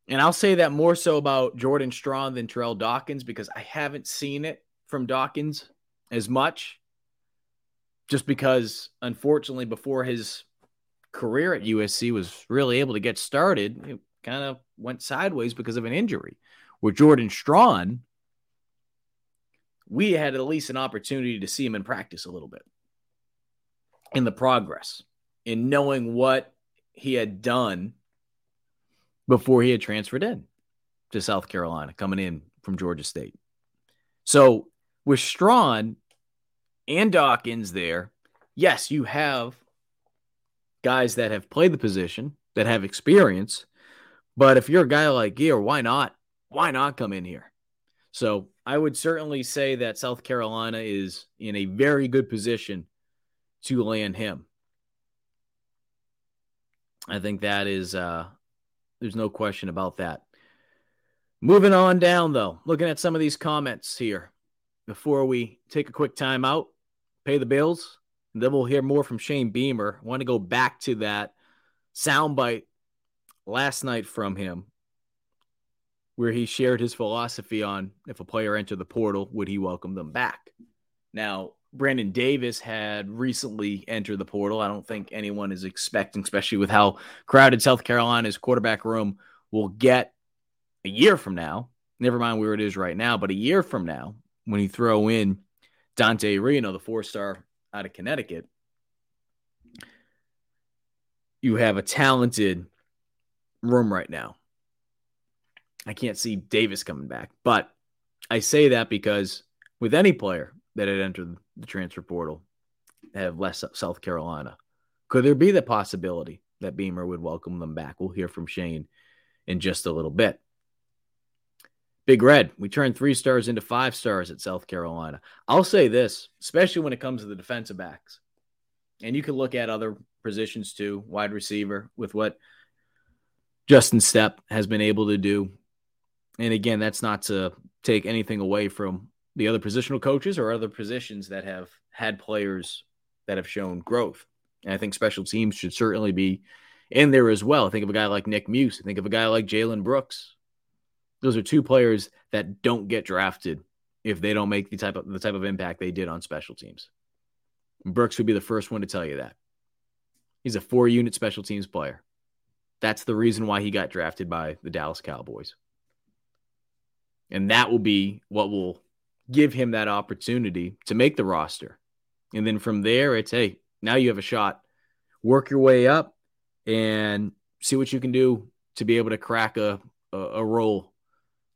And I'll say that more so about Jordan Strong than Terrell Dawkins because I haven't seen it from Dawkins as much. Just because, unfortunately, before his career at USC was really able to get started, it kind of went sideways because of an injury. With Jordan Strong, we had at least an opportunity to see him in practice a little bit in the progress, in knowing what he had done before he had transferred in to South Carolina, coming in from Georgia State. So with Strong and Dawkins there, yes, you have guys that have played the position, that have experience. But if you're a guy like Geer, why not why not come in here? So I would certainly say that South Carolina is in a very good position to land him. I think that is uh, There's no question about that. Moving on down, though, looking at some of these comments here before we take a quick time out, pay the bills, then we'll hear more from Shane Beamer. I want to go back to that soundbite last night from him where he shared his philosophy on if a player entered the portal, would he welcome them back? Now, Brandon Davis had recently entered the portal. I don't think anyone is expecting, especially with how crowded South Carolina's quarterback room will get a year from now. Never mind where it is right now, but a year from now, when you throw in Dante Reno, the four star out of Connecticut, you have a talented room right now. I can't see Davis coming back, but I say that because with any player that had entered the transfer portal, have less South Carolina, could there be the possibility that Beamer would welcome them back? We'll hear from Shane in just a little bit. Big Red, we turned three stars into five stars at South Carolina. I'll say this, especially when it comes to the defensive backs. And you can look at other positions too, wide receiver, with what Justin Stepp has been able to do. And again, that's not to take anything away from the other positional coaches or other positions that have had players that have shown growth. And I think special teams should certainly be in there as well. Think of a guy like Nick Muse. Think of a guy like Jalen Brooks. Those are two players that don't get drafted if they don't make the type of the type of impact they did on special teams. Brooks would be the first one to tell you that. He's a four unit special teams player. That's the reason why he got drafted by the Dallas Cowboys. And that will be what will give him that opportunity to make the roster. And then from there, it's hey, now you have a shot. Work your way up and see what you can do to be able to crack a, a, a role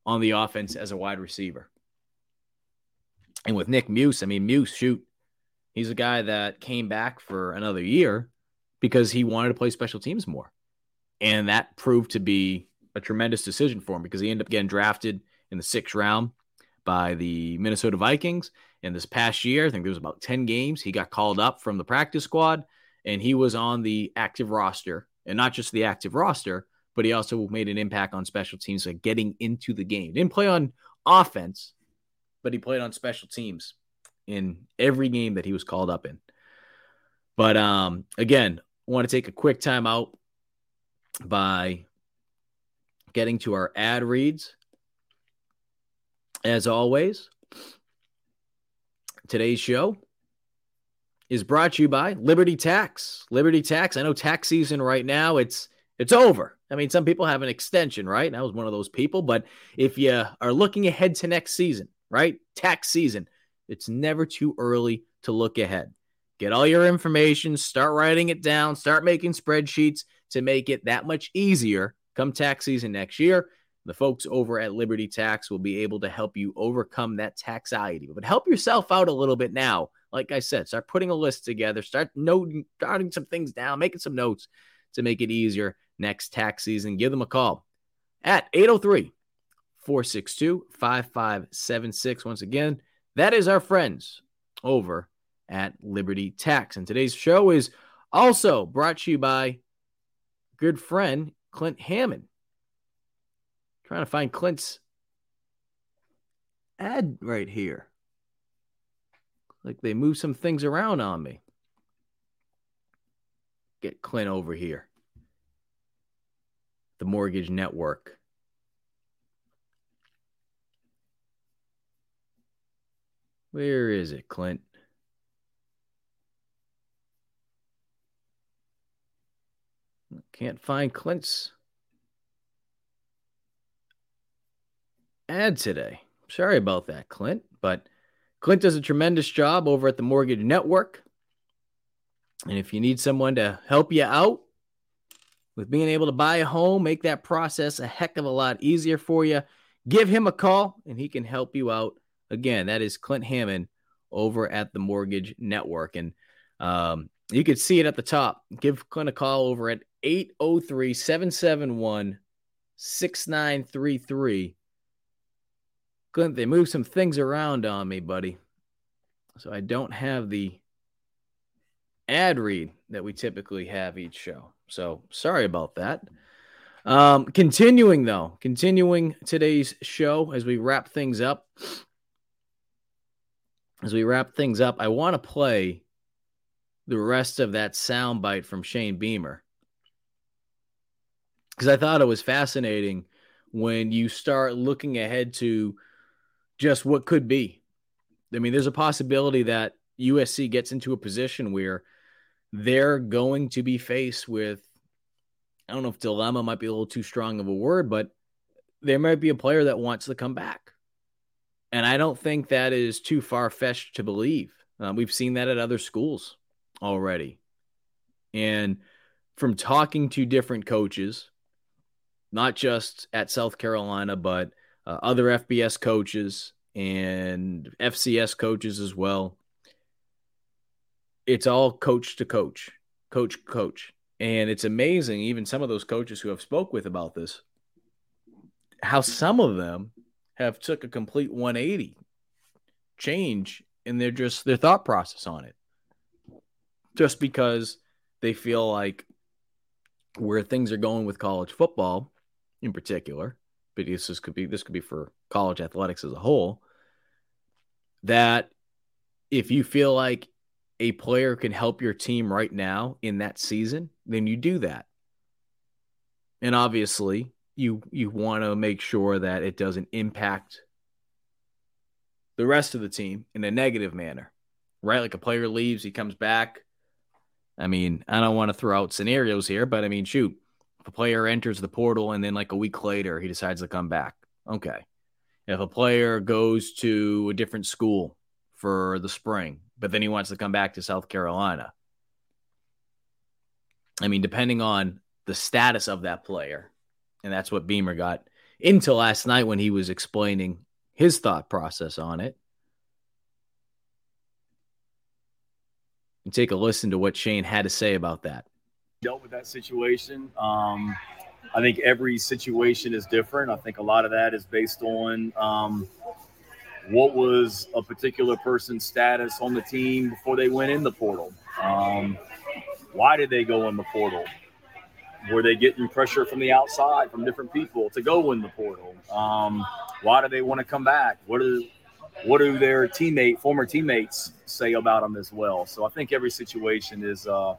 on the offense as a wide receiver. And with Nick Muse, I mean, Muse, shoot, he's a guy that came back for another year because he wanted to play special teams more. And that proved to be a tremendous decision for him because he ended up getting drafted in the sixth round by the Minnesota Vikings. And this past year, I think there was about 10 games, he got called up from the practice squad and he was on the active roster. And not just the active roster, but he also made an impact on special teams, like getting into the game. Didn't play on offense, but he played on special teams in every game that he was called up in. But um, again, want to take a quick time out by getting to our ad reads. As always, today's show is brought to you by Liberty Tax. Liberty Tax. I know tax season right now, it's it's over. I mean, some people have an extension, right? And I was one of those people, but if you are looking ahead to next season, right? Tax season, it's never too early to look ahead. Get all your information, start writing it down, start making spreadsheets to make it that much easier come tax season next year. The folks over at Liberty Tax will be able to help you overcome that taxiety. But help yourself out a little bit now. Like I said, start putting a list together, start noting, jotting some things down, making some notes to make it easier next tax season. Give them a call at 803 462 5576. Once again, that is our friends over at Liberty Tax. And today's show is also brought to you by good friend Clint Hammond. Trying to find Clint's ad right here. Like they moved some things around on me. Get Clint over here. The Mortgage Network. Where is it, Clint? Can't find Clint's ad today. Sorry about that, Clint. But Clint does a tremendous job over at the Mortgage Network. And if you need someone to help you out with being able to buy a home, make that process a heck of a lot easier for you, give him a call and he can help you out. Again, that is Clint Hammond over at the Mortgage Network. And um, you can see it at the top. Give Clint a call over at 803 771 6933 They moved some things around on me, buddy. So I don't have the ad read that we typically have each show. So sorry about that. Um, continuing though, continuing today's show as we wrap things up. As we wrap things up, I want to play the rest of that soundbite from Shane Beamer because I thought it was fascinating when you start looking ahead to just what could be. I mean, there's a possibility that USC gets into a position where they're going to be faced with I don't know if dilemma might be a little too strong of a word, but there might be a player that wants to come back. And I don't think that is too far fetched to believe. Uh, we've seen that at other schools already. And from talking to different coaches, not just at South Carolina, but uh, other FBS coaches and FCS coaches as well, it's all coach to coach, coach, coach. And it's amazing, even some of those coaches who have spoke with about this, how some of them have took a complete 180 change in their just their thought process on it. Just because they feel like where things are going with college football in particular, but this could be this could be for college athletics as a whole, that if you feel like a player can help your team right now in that season, then you do that. And obviously, you you want to make sure that it doesn't impact the rest of the team in a negative manner. Right? Like a player leaves, he comes back. I mean, I don't want to throw out scenarios here, but I mean, shoot, a player enters the portal and then like a week later he decides to come back. Okay. If a player goes to a different school for the spring but then he wants to come back to South Carolina. I mean, depending on the status of that player, and that's what Beamer got into last night when he was explaining his thought process on it. And take a listen to what Shane had to say about that. That situation. Um, I think every situation is different. I think a lot of that is based on um, what was a particular person's status on the team before they went in the portal? Um, why did they go in the portal? Were they getting pressure from the outside from different people to go in the portal? Um, why do they want to come back? What do what do their teammate, former teammates, say about them as well? So I think every situation is uh,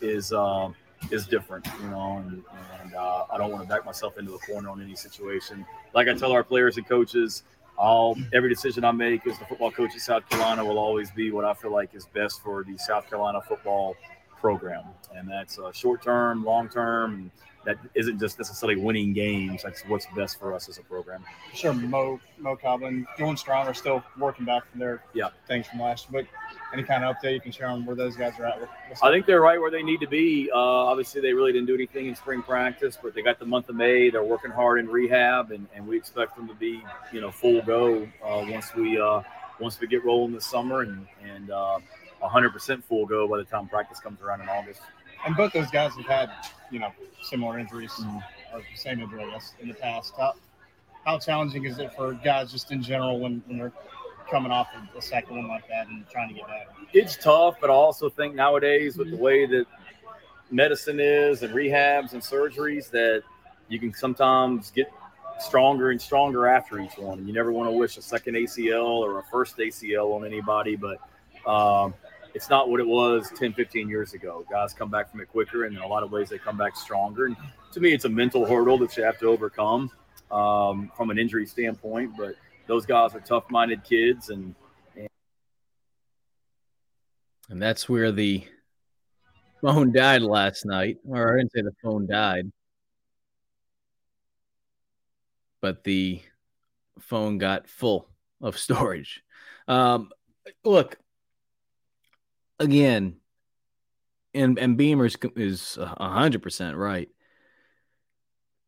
is uh, is different, you know, and, and uh, I don't want to back myself into a corner on any situation. Like I tell our players and coaches, all every decision I make as the football coach at South Carolina will always be what I feel like is best for the South Carolina football program, and that's uh, short term, long term. That isn't just necessarily winning games. That's what's best for us as a program. Sure, Mo Mo Coblin, going strong. Are still working back from their yeah things from last. But any kind of update you can share on where those guys are at? With, I think they're right where they need to be. Uh, obviously, they really didn't do anything in spring practice, but they got the month of May. They're working hard in rehab, and, and we expect them to be, you know, full go uh, once we uh, once we get rolling this summer, and and 100% uh, full go by the time practice comes around in August. And both those guys have had, you know, similar injuries mm-hmm. or same injury, I guess, in the past. How, how challenging is it for guys just in general when, when they're coming off of a second one like that and trying to get back? It's tough, but I also think nowadays with the way that medicine is and rehabs and surgeries that you can sometimes get stronger and stronger after each one. You never want to wish a second ACL or a first ACL on anybody, but um, it's not what it was 10, 15 years ago. Guys come back from it quicker, and in a lot of ways, they come back stronger. And to me, it's a mental hurdle that you have to overcome um, from an injury standpoint. But those guys are tough minded kids and, and and that's where the phone died last night. Or I didn't say the phone died. But the phone got full of storage. Um, look, again, and and Beamer's is hundred percent right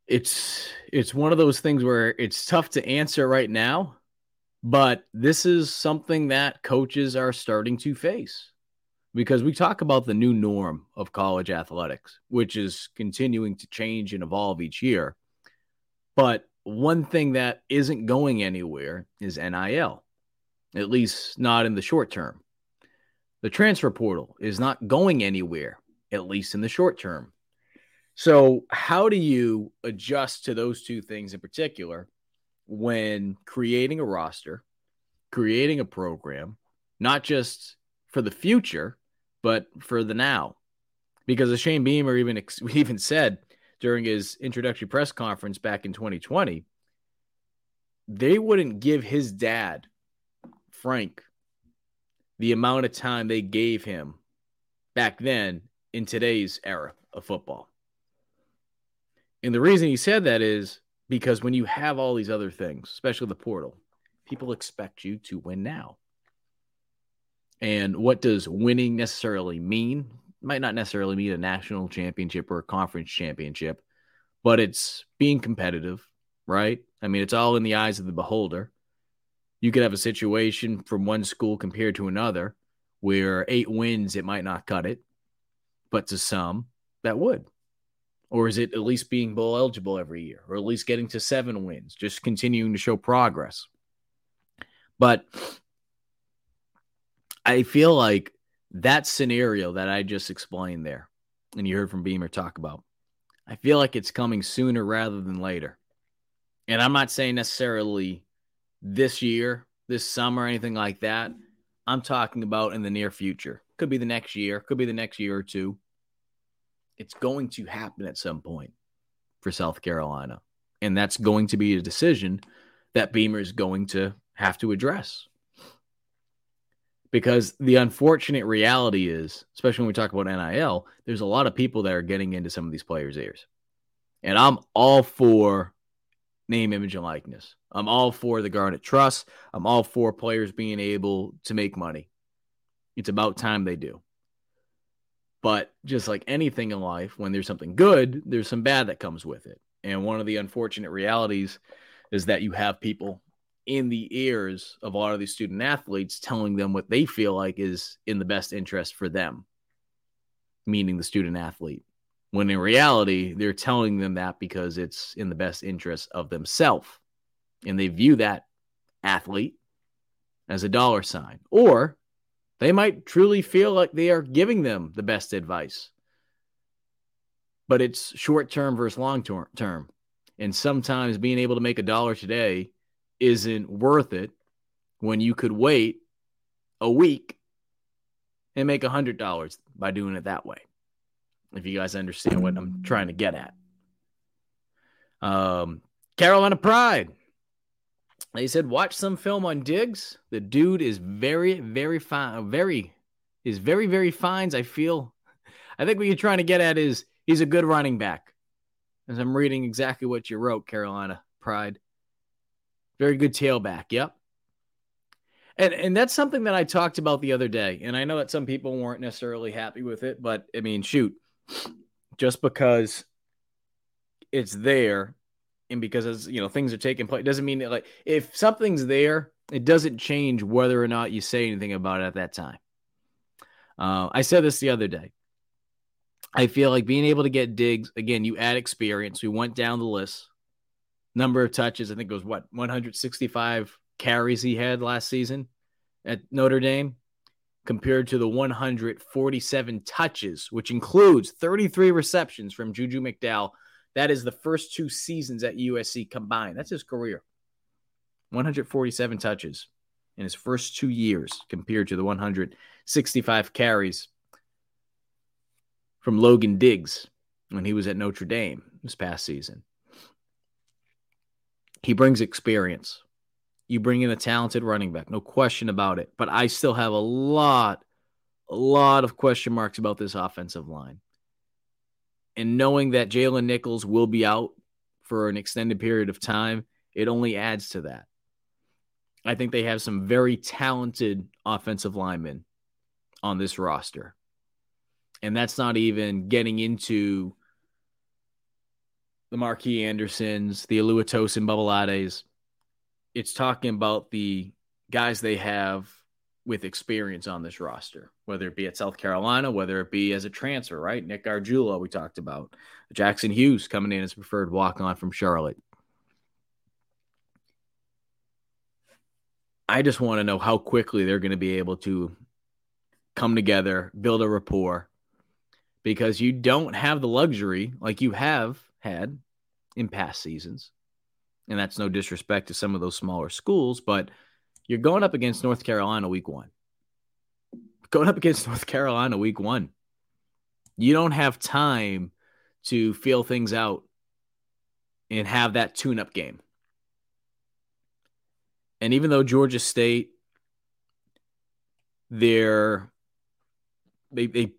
it's it's one of those things where it's tough to answer right now, but this is something that coaches are starting to face because we talk about the new norm of college athletics, which is continuing to change and evolve each year. But one thing that isn't going anywhere is NIL, at least not in the short term. The transfer portal is not going anywhere, at least in the short term. So, how do you adjust to those two things in particular when creating a roster, creating a program, not just for the future, but for the now? Because as Shane Beamer even <laughs> even said during his introductory press conference back in 2020, they wouldn't give his dad, Frank, the amount of time they gave him back then in today's era of football. And the reason he said that is because when you have all these other things, especially the portal, people expect you to win now. And what does winning necessarily mean? Might not necessarily mean a national championship or a conference championship, but it's being competitive, right? I mean, it's all in the eyes of the beholder. You could have a situation from one school compared to another where eight wins, it might not cut it, but to some, that would. Or is it at least being bowl eligible every year, or at least getting to seven wins, just continuing to show progress? But I feel like that scenario that I just explained there, and you heard from Beamer talk about, I feel like it's coming sooner rather than later. And I'm not saying necessarily this year, this summer, anything like that. I'm talking about in the near future. Could be the next year, could be the next year or two. It's going to happen at some point for South Carolina. And that's going to be a decision that Beamer is going to have to address. Because the unfortunate reality is, especially when we talk about NIL, there's a lot of people that are getting into some of these players' ears. And I'm all for name, image, and likeness. I'm all for the Garnet Trust. I'm all for players being able to make money. It's about time they do. But just like anything in life, when there's something good, there's some bad that comes with it. And one of the unfortunate realities is that you have people in the ears of a lot of these student athletes telling them what they feel like is in the best interest for them, meaning the student athlete when in reality, they're telling them that because it's in the best interest of themselves. And they view that athlete as a dollar sign. Or they might truly feel like they are giving them the best advice. But it's short term versus long term. And sometimes being able to make a dollar today isn't worth it when you could wait a week and make a $100 by doing it that way if you guys understand what I'm trying to get at. Um, Carolina Pride. They said watch some film on Diggs. The dude is very, very fine. Very is very, very fines. I feel. I think what you're trying to get at is he's a good running back. As I'm reading exactly what you wrote, Carolina Pride. Very good tailback. Yep. And and that's something that I talked about the other day. And I know that some people weren't necessarily happy with it, but I mean, shoot, just because it's there and because as you know things are taking place doesn't mean that like if something's there it doesn't change whether or not you say anything about it at that time. Uh, i said this the other day. I feel like being able to get Diggs again you add experience. We went down the list. Number of touches i think it was what 165 carries he had last season at notre dame compared to the 147 touches, which includes 33 receptions from Juju McDowell. That is the first two seasons at USC combined. That's his career. 147 touches in his first two years compared to the 165 carries from Logan Diggs when he was at Notre Dame this past season. He brings experience. You bring in a talented running back, no question about it. But I still have a lot, a lot of question marks about this offensive line. And knowing that Jalen Nichols will be out for an extended period of time, it only adds to that. I think they have some very talented offensive linemen on this roster. And that's not even getting into the Marquis Andersons, the Oluwatosin Babalades it's talking about the guys they have with experience on this roster, whether it be at South Carolina, whether it be as a transfer, right? Nick Gargiulo, we talked about. Jackson Hughes coming in as preferred walk on from Charlotte. I just want to know how quickly they're going to be able to come together, build a rapport, because you don't have the luxury like you have had in past seasons. And that's no disrespect to some of those smaller schools, but you're going up against North Carolina week one. Going up against North Carolina week one. You don't have time to feel things out and have that tune up game. And even though Georgia State, they're they they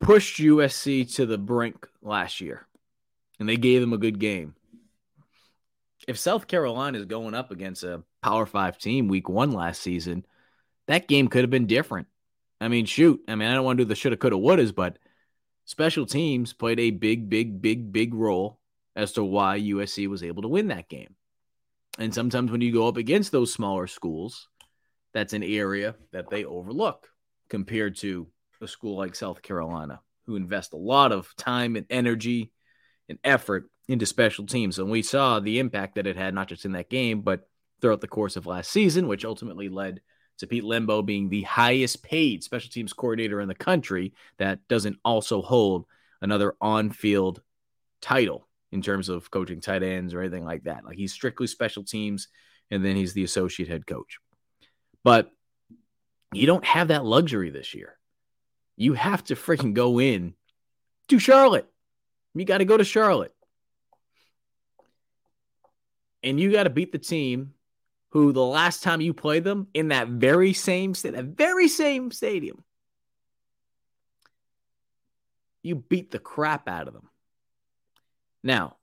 pushed USC to the brink last year, and they gave them a good game. If South Carolina is going up against a Power Five team week one last season, that game could have been different. I mean, shoot. I mean, I don't want to do the shoulda, coulda, wouldas, but special teams played a big, big, big, big role as to why USC was able to win that game. And sometimes when you go up against those smaller schools, that's an area that they overlook compared to a school like South Carolina, who invest a lot of time and energy and effort into special teams. And we saw the impact that it had, not just in that game, but throughout the course of last season, which ultimately led to Pete Lembo being the highest paid special teams coordinator in the country that doesn't also hold another on field title in terms of coaching tight ends or anything like that. Like he's strictly special teams and then he's the associate head coach. But you don't have that luxury this year. You have to freaking go in to Charlotte. You got to go to Charlotte. And you got to beat the team who the last time you played them in that very same that very same stadium, you beat the crap out of them. Now,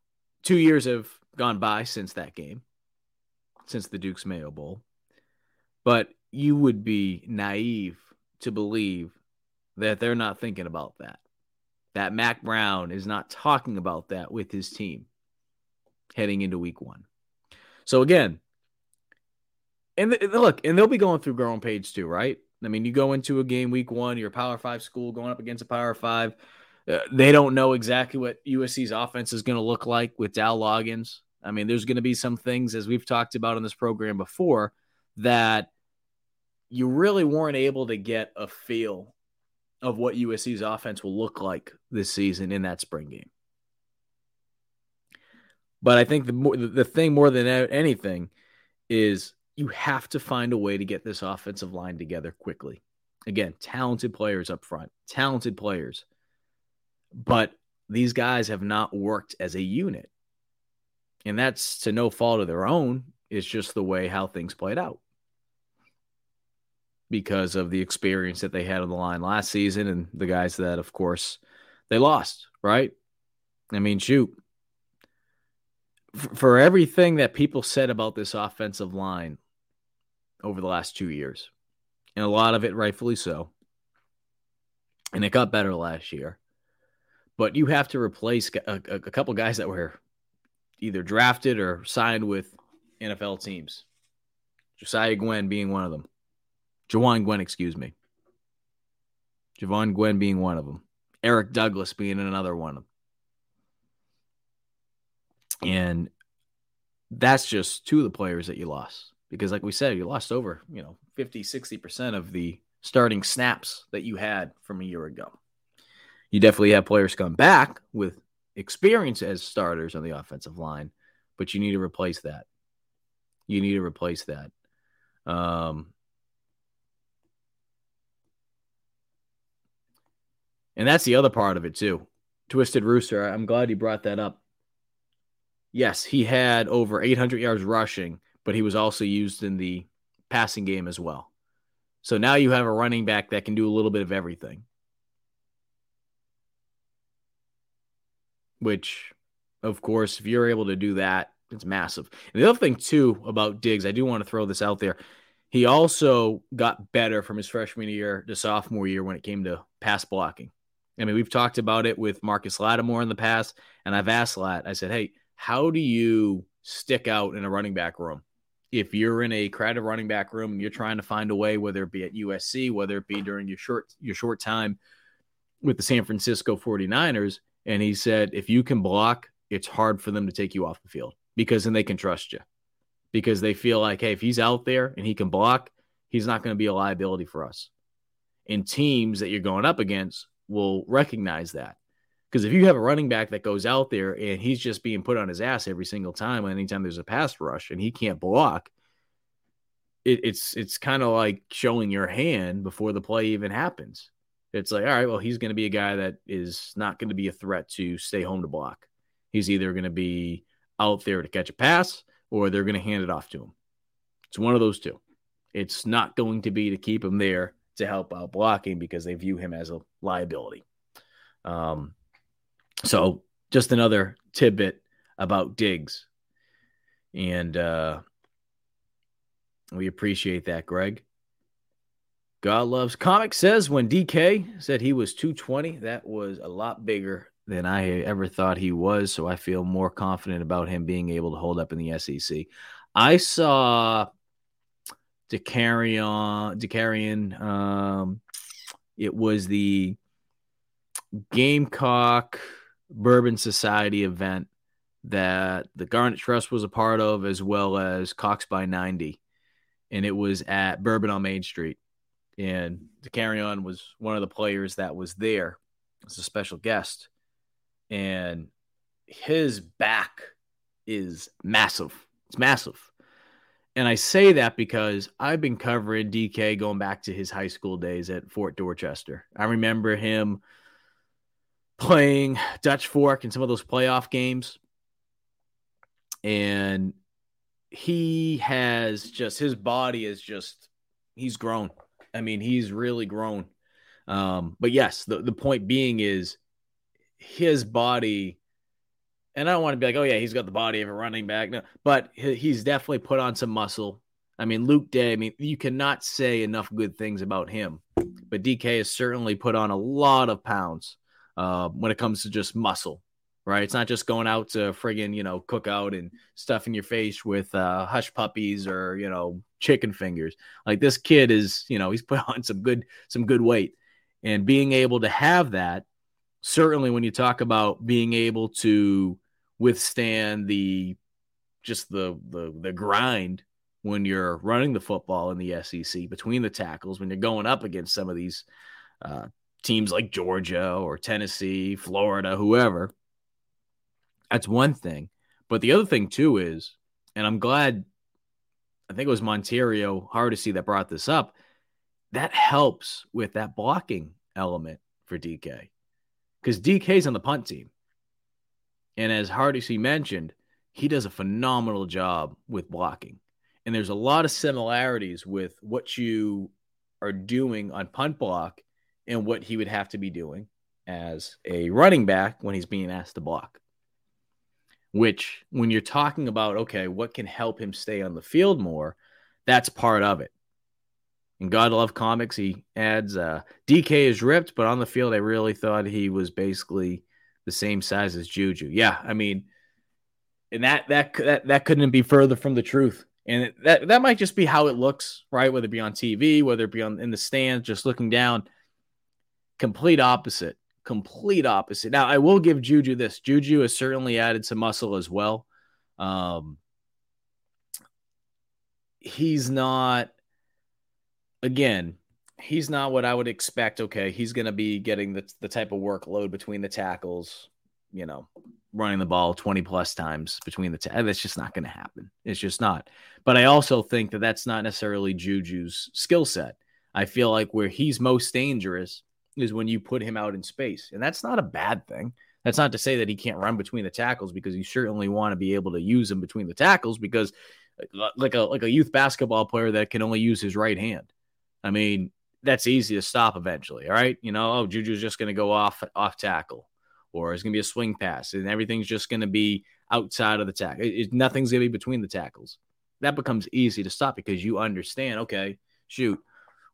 two years have gone by since that game, since the Duke's Mayo Bowl. But you would be naive to believe that they're not thinking about that. That Mack Brown is not talking about that with his team heading into week one. So again, and look, and they'll be going through growing pains too, right? I mean, you go into a game week one, you're a Power Five school going up against a Power Five. Uh, they don't know exactly what USC's offense is going to look like with Dow Loggains. I mean, there's going to be some things, as we've talked about on this program before, that you really weren't able to get a feel of what USC's offense will look like this season in that spring game. But I think the the thing more than anything is you have to find a way to get this offensive line together quickly. Again, talented players up front, talented players. But these guys have not worked as a unit. And that's to no fault of their own. It's just the way how things played out because of the experience that they had on the line last season and the guys that, of course, they lost, right? I mean, shoot. For everything that people said about this offensive line over the last two years, and a lot of it rightfully so, and it got better last year, but you have to replace a, a, a couple guys that were either drafted or signed with NFL teams. Josiah Gwyn being one of them. Jovaughn Gwyn, excuse me. Jovaughn Gwyn being one of them. Eric Douglas being another one. And that's just two of the players that you lost. Because, like we said, you lost over, you know, 50, 60% of the starting snaps that you had from a year ago. You definitely have players come back with experience as starters on the offensive line, but you need to replace that. You need to replace that. Um, And that's the other part of it too. Twisted Rooster, I'm glad you brought that up. Yes, he had over 800 yards rushing, but he was also used in the passing game as well. So now you have a running back that can do a little bit of everything. Which, of course, if you're able to do that, it's massive. And the other thing, too, about Diggs, I do want to throw this out there. He also got better from his freshman year to sophomore year when it came to pass blocking. I mean, we've talked about it with Marcus Lattimore in the past, and I've asked Lat, I said, hey, how do you stick out in a running back room? If you're in a crowded running back room and you're trying to find a way, whether it be at USC, whether it be during your short your short time with the San Francisco 49ers, and he said, if you can block, it's hard for them to take you off the field because then they can trust you. Because they feel like, hey, if he's out there and he can block, he's not going to be a liability for us. In teams that you're going up against will recognize that. Because if you have a running back that goes out there and he's just being put on his ass every single time, anytime there's a pass rush and he can't block, it, it's it's kind of like showing your hand before the play even happens. It's like, all right, well, he's going to be a guy that is not going to be a threat to stay home to block. He's either going to be out there to catch a pass or they're going to hand it off to him. It's one of those two. It's not going to be to keep him there to help out blocking because they view him as a liability. Um, so just another tidbit about Diggs. And uh, we appreciate that, Greg. God loves comics says when DK said he was 220, that was a lot bigger than I ever thought he was. So I feel more confident about him being able to hold up in the SEC. I saw Dakereon, Dakereon. Um, it was the Gamecock Bourbon Society event that the Garnet Trust was a part of, as well as Cox by 90. And it was at Bourbon on Main Street. And Dakereon was one of the players that was there as a special guest. And his back is massive. It's massive. And I say that because I've been covering DK going back to his high school days at Fort Dorchester. I remember him playing Dutch Fork in some of those playoff games. And he has just his body is just he's grown. I mean, he's really grown. Um, but yes, the, the point being is his body and I don't want to be like, oh yeah, he's got the body of a running back. No, but he's definitely put on some muscle. I mean, Luke Day. I mean, you cannot say enough good things about him. But DK has certainly put on a lot of pounds uh, when it comes to just muscle. Right? It's not just going out to friggin' you know cook out and stuffing your face with uh, hush puppies or you know chicken fingers. Like this kid is, you know, he's put <laughs> on some good some good weight, and being able to have that certainly when you talk about being able to withstand the just the the the grind when you're running the football in the SEC between the tackles when you're going up against some of these uh, teams like Georgia or Tennessee, Florida, whoever. That's one thing, but the other thing too is, and I'm glad. I think it was Montario Hardesty that brought this up. That helps with that blocking element for DK because DK's on the punt team. And as Hardesty mentioned, he does a phenomenal job with blocking. And there's a lot of similarities with what you are doing on punt block and what he would have to be doing as a running back when he's being asked to block. Which, when you're talking about, okay, what can help him stay on the field more, that's part of it. And God Love Comics, he adds uh, DK is ripped, but on the field, I really thought he was basically the same size as Juju. Yeah, I mean, and that that that that couldn't be further from the truth. And that that might just be how it looks, right? Whether it be on TV, whether it be on in the stands, just looking down. Complete opposite. Complete opposite. Now, I will give Juju this. Juju has certainly added some muscle as well. Um, he's not. Again, he's not what I would expect. Okay, he's going to be getting the, the type of workload between the tackles, you know, running the ball 20 plus times between the tackles. That's just not going to happen. It's just not. But I also think that that's not necessarily Juju's skill set. I feel like where he's most dangerous is when you put him out in space. And that's not a bad thing. That's not to say that he can't run between the tackles because you certainly want to be able to use him between the tackles because uh, like a like a youth basketball player that can only use his right hand. I mean, that's easy to stop eventually. All right. You know, oh, Juju's just going to go off off tackle or it's going to be a swing pass and everything's just going to be outside of the tackle. It, it, nothing's going to be between the tackles. That becomes easy to stop because you understand, okay, shoot,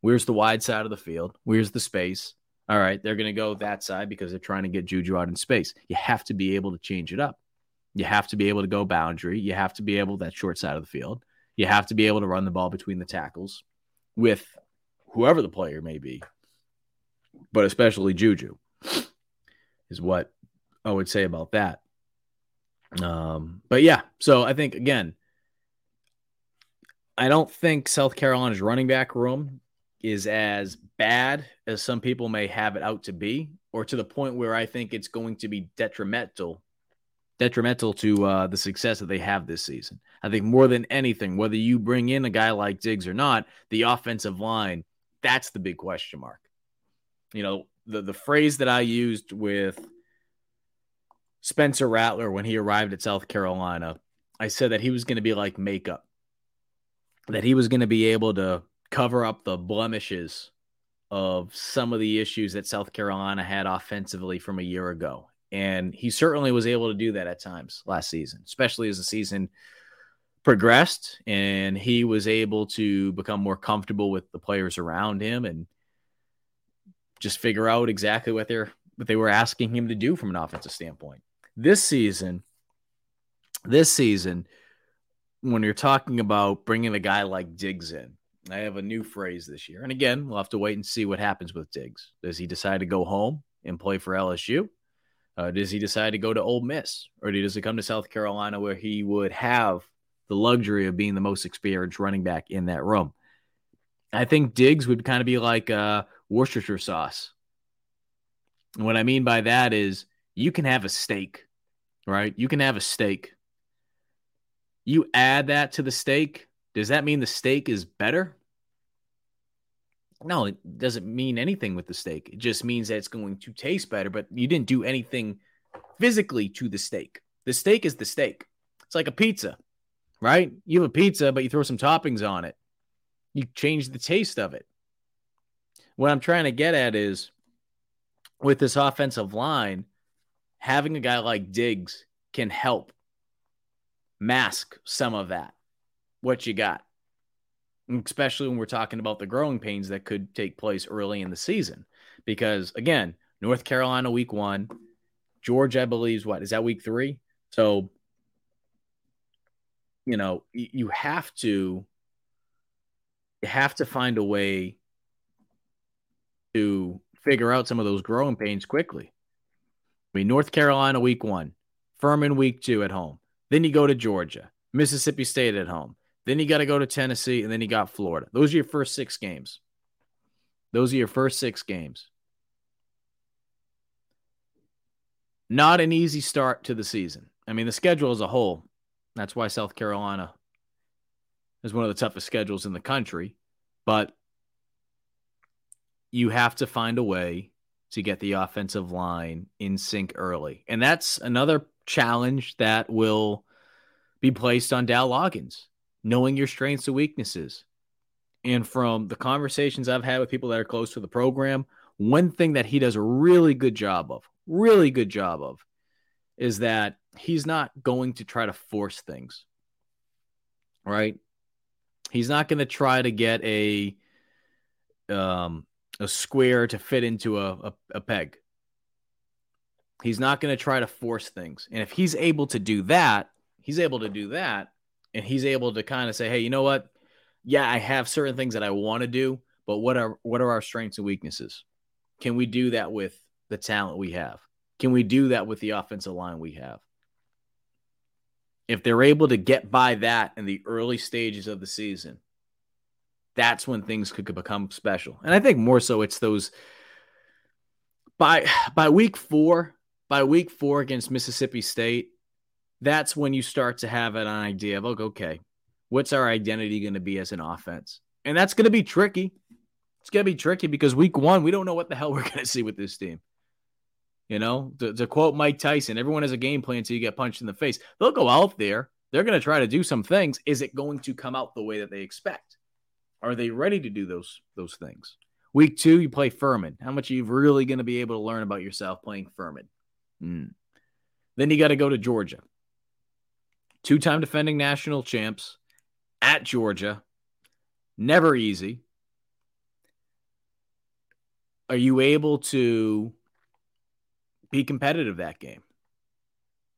where's the wide side of the field? Where's the space? All right, they're going to go that side because they're trying to get Juju out in space. You have to be able to change it up. You have to be able to go boundary. You have to be able that short side of the field. You have to be able to run the ball between the tackles with whoever the player may be, but especially Juju is what I would say about that. Um, but yeah, so I think again, I don't think South Carolina's running back room is as bad as some people may have it out to be. or to the point where I think it's going to be detrimental detrimental to uh, the success that they have this season. I think more than anything, whether you bring in a guy like Diggs or not, the offensive line, that's the big question mark. You know, the, the phrase that I used with Spencer Rattler when he arrived at South Carolina, I said that he was going to be like makeup, that he was going to be able to cover up the blemishes of some of the issues that South Carolina had offensively from a year ago. And he certainly was able to do that at times last season, especially as the season progressed and he was able to become more comfortable with the players around him and just figure out exactly what they're what they were asking him to do from an offensive standpoint. This season, this season, when you're talking about bringing a guy like Diggs in, I have a new phrase this year. And again, we'll have to wait and see what happens with Diggs. Does he decide to go home and play for LSU? Uh, does he decide to go to Ole Miss? Or does he come to South Carolina where he would have the luxury of being the most experienced running back in that room? I think Diggs would kind of be like uh, Worcestershire sauce. And what I mean by that is you can have a steak, right? You can have a steak. You add that to the steak, does that mean the steak is better? No, it doesn't mean anything with the steak. It just means that it's going to taste better, but you didn't do anything physically to the steak. The steak is the steak. It's like a pizza, right? You have a pizza, but you throw some toppings on it. You change the taste of it. What I'm trying to get at is with this offensive line, having a guy like Diggs can help mask some of that what you got, especially when we're talking about the growing pains that could take place early in the season. Because again, North Carolina week one, Georgia, I believe, is what is that week three? So, you know, you have to you have to find a way to figure out some of those growing pains quickly. I mean, North Carolina week one, Furman week two at home. Then you go to Georgia, Mississippi State at home, then you got to go to Tennessee, and then you got Florida. Those are your first six games. Those are your first six games. Not an easy start to the season. I mean, the schedule as a whole, that's why South Carolina is one of the toughest schedules in the country. But you have to find a way to get the offensive line in sync early. And that's another challenge that will be placed on Dowell Loggains knowing your strengths and weaknesses. And from the conversations I've had with people that are close to the program, one thing that he does a really good job of, really good job of, is that he's not going to try to force things. Right? He's not going to try to get a um a square to fit into a, a, a peg. He's not going to try to force things. And if he's able to do that, he's able to do that and he's able to kind of say, "Hey, you know what? Yeah, I have certain things that I want to do, but what are what are our strengths and weaknesses? Can we do that with the talent we have? Can we do that with the offensive line we have?" If they're able to get by that in the early stages of the season, that's when things could become special. And I think more so it's those by by week 4, by week 4 against Mississippi State, that's when you start to have an idea of, like, okay, what's our identity going to be as an offense? And that's going to be tricky. It's going to be tricky because week one, we don't know what the hell we're <laughs> going to see with this team. You know, to, to, quote Mike Tyson, everyone has a game plan until you get punched in the face. They'll go out there. They're going to try to do some things. Is it going to come out the way that they expect? Are they ready to do those those things? Week two, you play Furman. How much are you really going to be able to learn about yourself playing Furman? Mm. Then you got to go to Georgia two time defending national champs at Georgia. Never easy. Are you able to be competitive that game?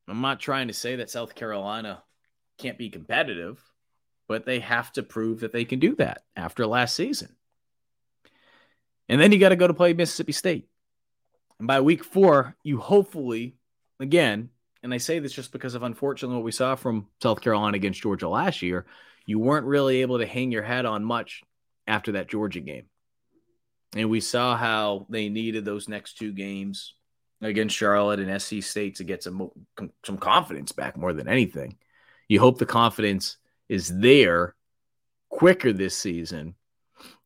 I'm not trying to say that South Carolina can't be competitive, but they have to prove that they can do that after last season. And then you got to go to play Mississippi State. And by week four, you hopefully, again, and I say this just because of unfortunately what we saw from South Carolina against Georgia last year, you weren't really able to hang your head on much after that Georgia game. And we saw how they needed those next two games against Charlotte and SC State to get some some confidence back more than anything. You hope the confidence is there quicker this season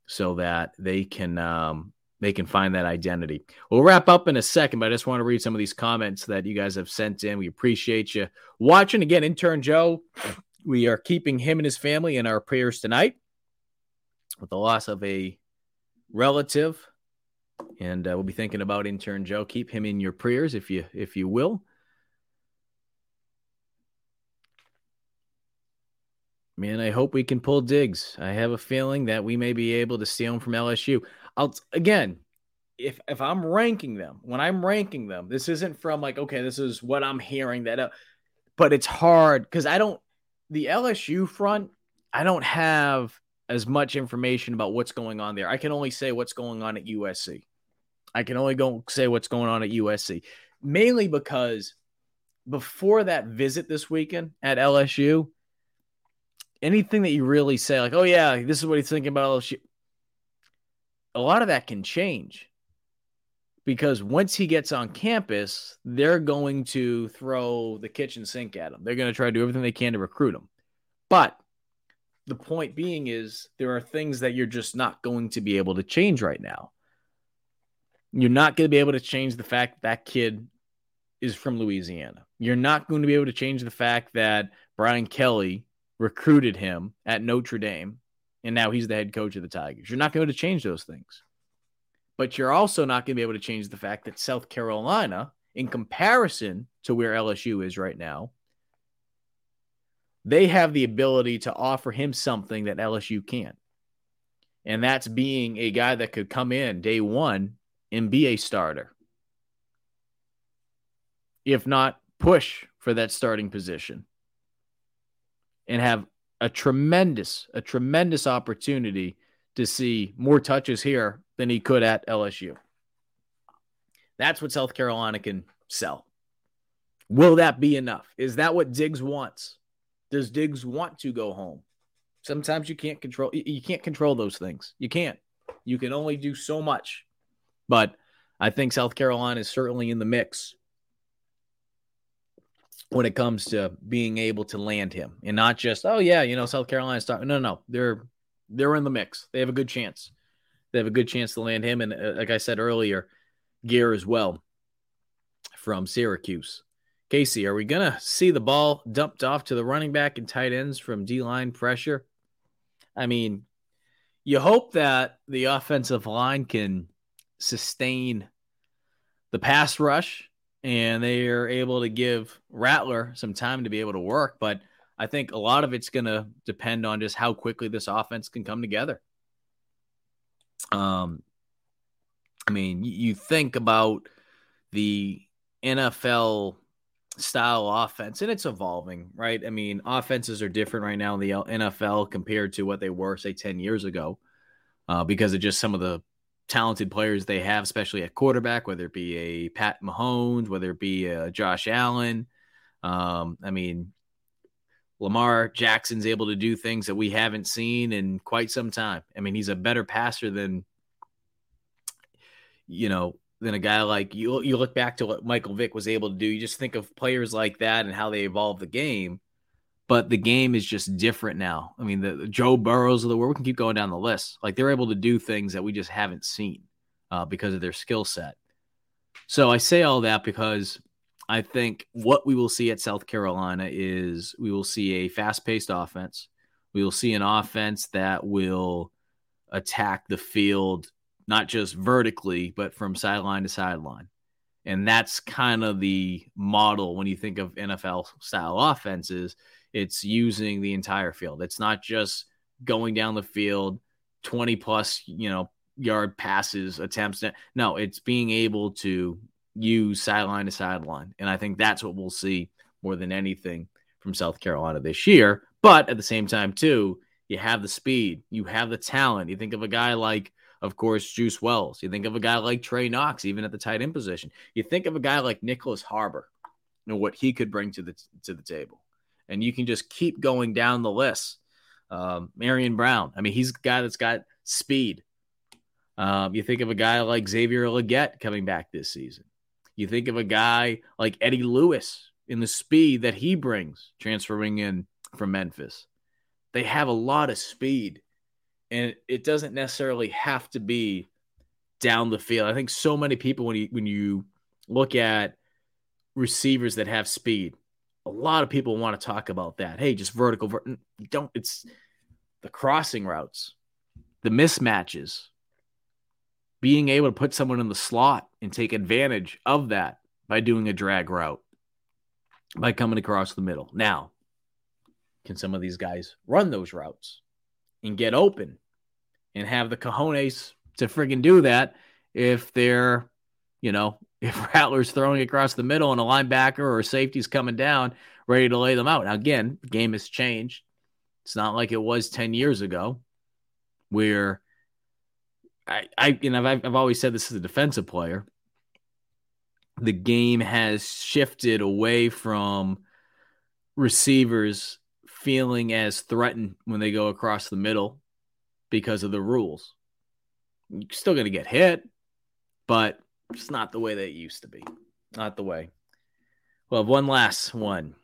so that they can um, they can find that identity. We'll wrap up in a second, but I just want to read some of these comments that you guys have sent in. We appreciate you watching. Again, intern Joe, we are keeping him and his family in our prayers tonight with the loss of a relative. And uh, we'll be thinking about intern Joe. Keep him in your prayers if you if you will. Man, I hope we can pull Diggs. I have a feeling that we may be able to steal him from LSU. I'll again, if if I'm ranking them, when I'm ranking them, this isn't from like, okay, this is what I'm hearing that, uh, but it's hard because I don't the LSU front. I don't have as much information about what's going on there. I can only say what's going on at USC. I can only go say what's going on at USC, mainly because before that visit this weekend at LSU, anything that you really say, like, oh, yeah, this is what he's thinking about LSU, a lot of that can change because once he gets on campus, they're going to throw the kitchen sink at him. They're going to try to do everything they can to recruit him. But the point being is there are things that you're just not going to be able to change right now. You're not going to be able to change the fact that, that kid is from Louisiana. You're not going to be able to change the fact that Brian Kelly recruited him at Notre Dame and now he's the head coach of the Tigers. You're not going to change those things. But you're also not going to be able to change the fact that South Carolina, in comparison to where LSU is right now, they have the ability to offer him something that LSU can't. And that's being a guy that could come in day one and be a starter. If not, push for that starting position and have a tremendous, a tremendous opportunity to see more touches here than he could at LSU. That's what South Carolina can sell. Will that be enough? Is that what Diggs wants? Does Diggs want to go home? Sometimes you can't control you can't control those things. You can't. You can only do so much. But I think South Carolina is certainly in the mix when it comes to being able to land him and not just oh yeah you know South Carolina's starting no no they're they're in the mix. They have a good chance. They have a good chance to land him and uh, like I said earlier Geer as well from Syracuse. Casey are we gonna see the ball dumped off to the running back and tight ends from D line pressure? I mean you hope that the offensive line can sustain the pass rush and they are able to give Rattler some time to be able to work. But I think a lot of it's going to depend on just how quickly this offense can come together. Um, I mean, you think about the NFL style offense, and it's evolving, right? I mean, offenses are different right now in the NFL compared to what they were, say, 10 years ago, uh, because of just some of the talented players they have, especially at quarterback, whether it be a Pat Mahomes, whether it be a Josh Allen. Um, I mean, Lamar Jackson's able to do things that we haven't seen in quite some time. I mean, he's a better passer than, you know, than a guy like you. You look back to what Michael Vick was able to do. You just think of players like that and how they evolve the game but the game is just different now. I mean, the, the, Joe Burrows of the world, we can keep going down the list. Like they're able to do things that we just haven't seen uh, because of their skill set. So I say all that because I think what we will see at South Carolina is we will see a fast paced offense. We will see an offense that will attack the field, not just vertically, but from sideline to sideline. And that's kind of the model when you think of NFL style offenses it's using the entire field. It's not just going down the field, 20 plus, you know, yard passes, attempts. No, it's being able to use sideline to sideline. And I think that's what we'll see more than anything from South Carolina this year. But at the same time, too, you have the speed, you have the talent. You think of a guy like, of course, Juice Wells. You think of a guy like Trey Knox, even at the tight end position. You think of a guy like Nicholas Harbor and what he could bring to the to the table and you can just keep going down the list. Um, Ahmarean Brown, I mean, he's a guy that's got speed. Um, you think of a guy like Xavier Legette coming back this season. You think of a guy like Eddie Lewis in the speed that he brings transferring in from Memphis. They have a lot of speed, and it doesn't necessarily have to be down the field. I think so many people when you when you look at receivers that have speed, a lot of people want to talk about that. Hey, just vertical. Ver- don't. It's the crossing routes, the mismatches, being able to put someone in the slot and take advantage of that by doing a drag route, by coming across the middle. Now, can some of these guys run those routes and get open and have the cojones to friggin' do that if they're, you know, if <laughs> Rattler's throwing across the middle and a linebacker or a safety's coming down ready to lay them out. Now, again, the game has changed. It's not like it was 10 years ago where I, I you know, I've, I've always said this as a defensive player. The game has shifted away from receivers feeling as threatened when they go across the middle because of the rules. You're still going to get hit, but it's not the way that it used to be. Not the way. Well, one last one.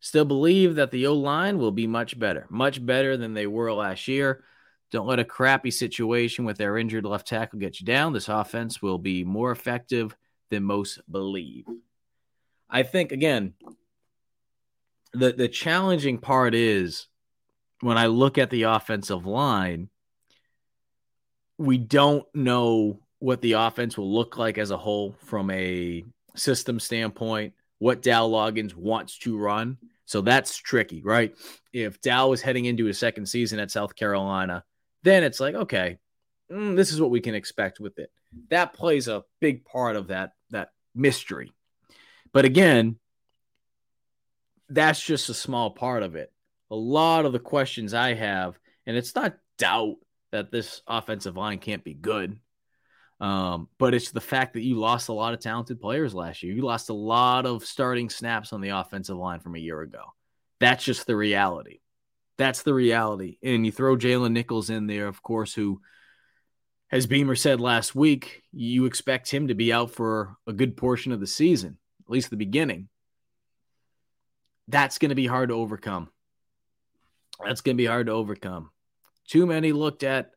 Still believe that the O line will be much better, much better than they were last year. Don't let a crappy situation with their injured left tackle get you down. This offense will be more effective than most believe. I think, again, the, the challenging part is when I look at the offensive line, we don't know what the offense will look like as a whole from a system standpoint, what Dow Loggains wants to run. So that's tricky, right? If Dow is heading into his second season at South Carolina, then it's like, okay, mm, this is what we can expect with it. That plays a big part of that that mystery. But again, that's just a small part of it. A lot of the questions I have, and it's not doubt that this offensive line can't be good. Um, but it's the fact that you lost a lot of talented players last year. You lost a lot of starting snaps on the offensive line from a year ago. That's just the reality. That's the reality. And you throw Jalen Nichols in there, of course, who, as Beamer said last week, you expect him to be out for a good portion of the season, at least the beginning. That's going to be hard to overcome. That's going to be hard to overcome. Too many looked at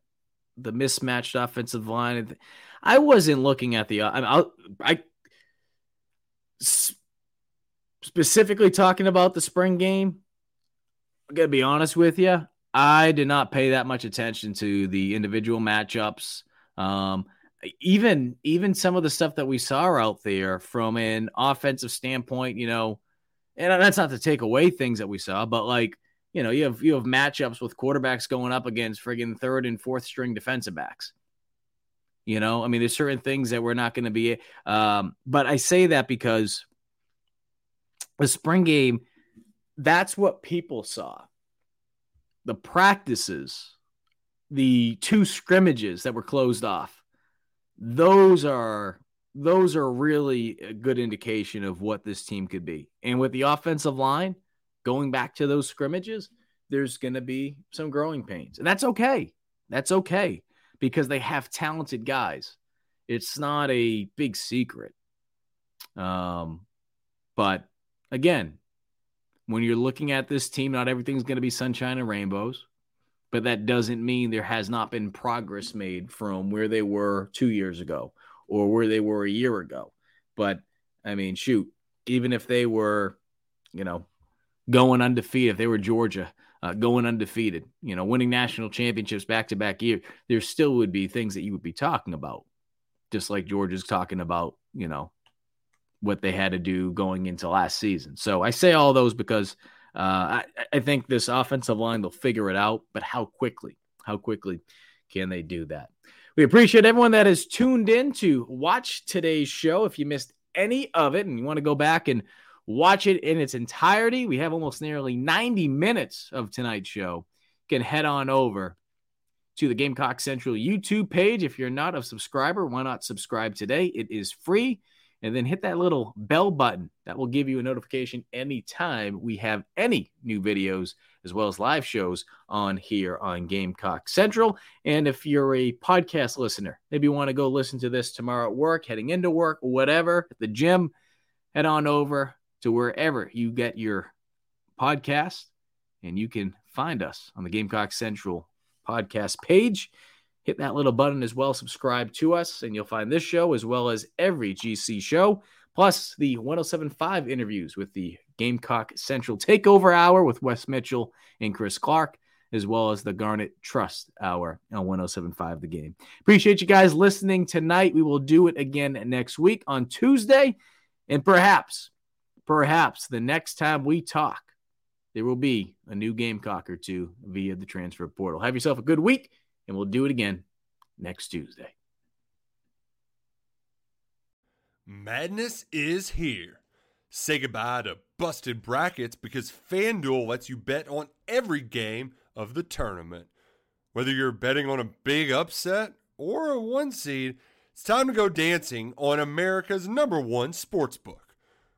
the mismatched offensive line. I wasn't looking at the. I, mean, I specifically talking about the spring game. I'm gonna be honest with you. I did not pay that much attention to the individual matchups. Um, even even some of the stuff that we saw out there from an offensive standpoint, you know, and that's not to take away things that we saw, but like you know, you have you have matchups with quarterbacks going up against friggin' third and fourth string defensive backs. You know, I mean, there's certain things that we're not going to be. Um, but I say that because the spring game, that's what people saw. The practices, the two scrimmages that were closed off, those are those are really a good indication of what this team could be. And with the offensive line going back to those scrimmages, there's going to be some growing pains. And that's okay. That's okay because they have talented guys. It's not a big secret. Um, but again, when you're looking at this team, not everything's going to be sunshine and rainbows, but that doesn't mean there has not been progress made from where they were two years ago or where they were a year ago. But I mean, shoot, even if they were, you know, going undefeated, if they were Georgia, uh, going undefeated, you know, winning national championships back to back year, there still would be things that you would be talking about, just like George is talking about, you know, what they had to do going into last season. So I say all those because uh, I, I think this offensive line, they'll figure it out, but how quickly, how quickly can they do that? We appreciate everyone that has tuned in to watch today's show. If you missed any of it and you want to go back and watch it in its entirety, we have almost nearly 90 minutes of tonight's show. You can head on over to the Gamecock Central YouTube page. If you're not a subscriber, why not subscribe today? It is free. and then hit that little bell button. That will give you a notification anytime we have any new videos as well as live shows on here on Gamecock Central. And if you're a podcast listener, maybe you want to go listen to this tomorrow at work, heading into work, whatever, at the gym, head on over to wherever you get your podcast and you can find us on the Gamecock Central podcast page. Hit that little button as well, subscribe to us, and you'll find this show as well as every GC show, plus the 1075 interviews with the Gamecock Central Takeover Hour with Wes Mitchell and Chris Clark, as well as the Garnet Trust Hour on 1075 The Game. Appreciate you guys listening tonight. We will do it again next week on Tuesday, and perhaps, perhaps the next time we talk, there will be a new Gamecock or two via the transfer portal. Have yourself a good week, and we'll do it again next Tuesday. Madness is here. Say goodbye to busted brackets because FanDuel lets you bet on every game of the tournament. Whether you're betting on a big upset or a one seed, it's time to go dancing on America's number one sportsbook.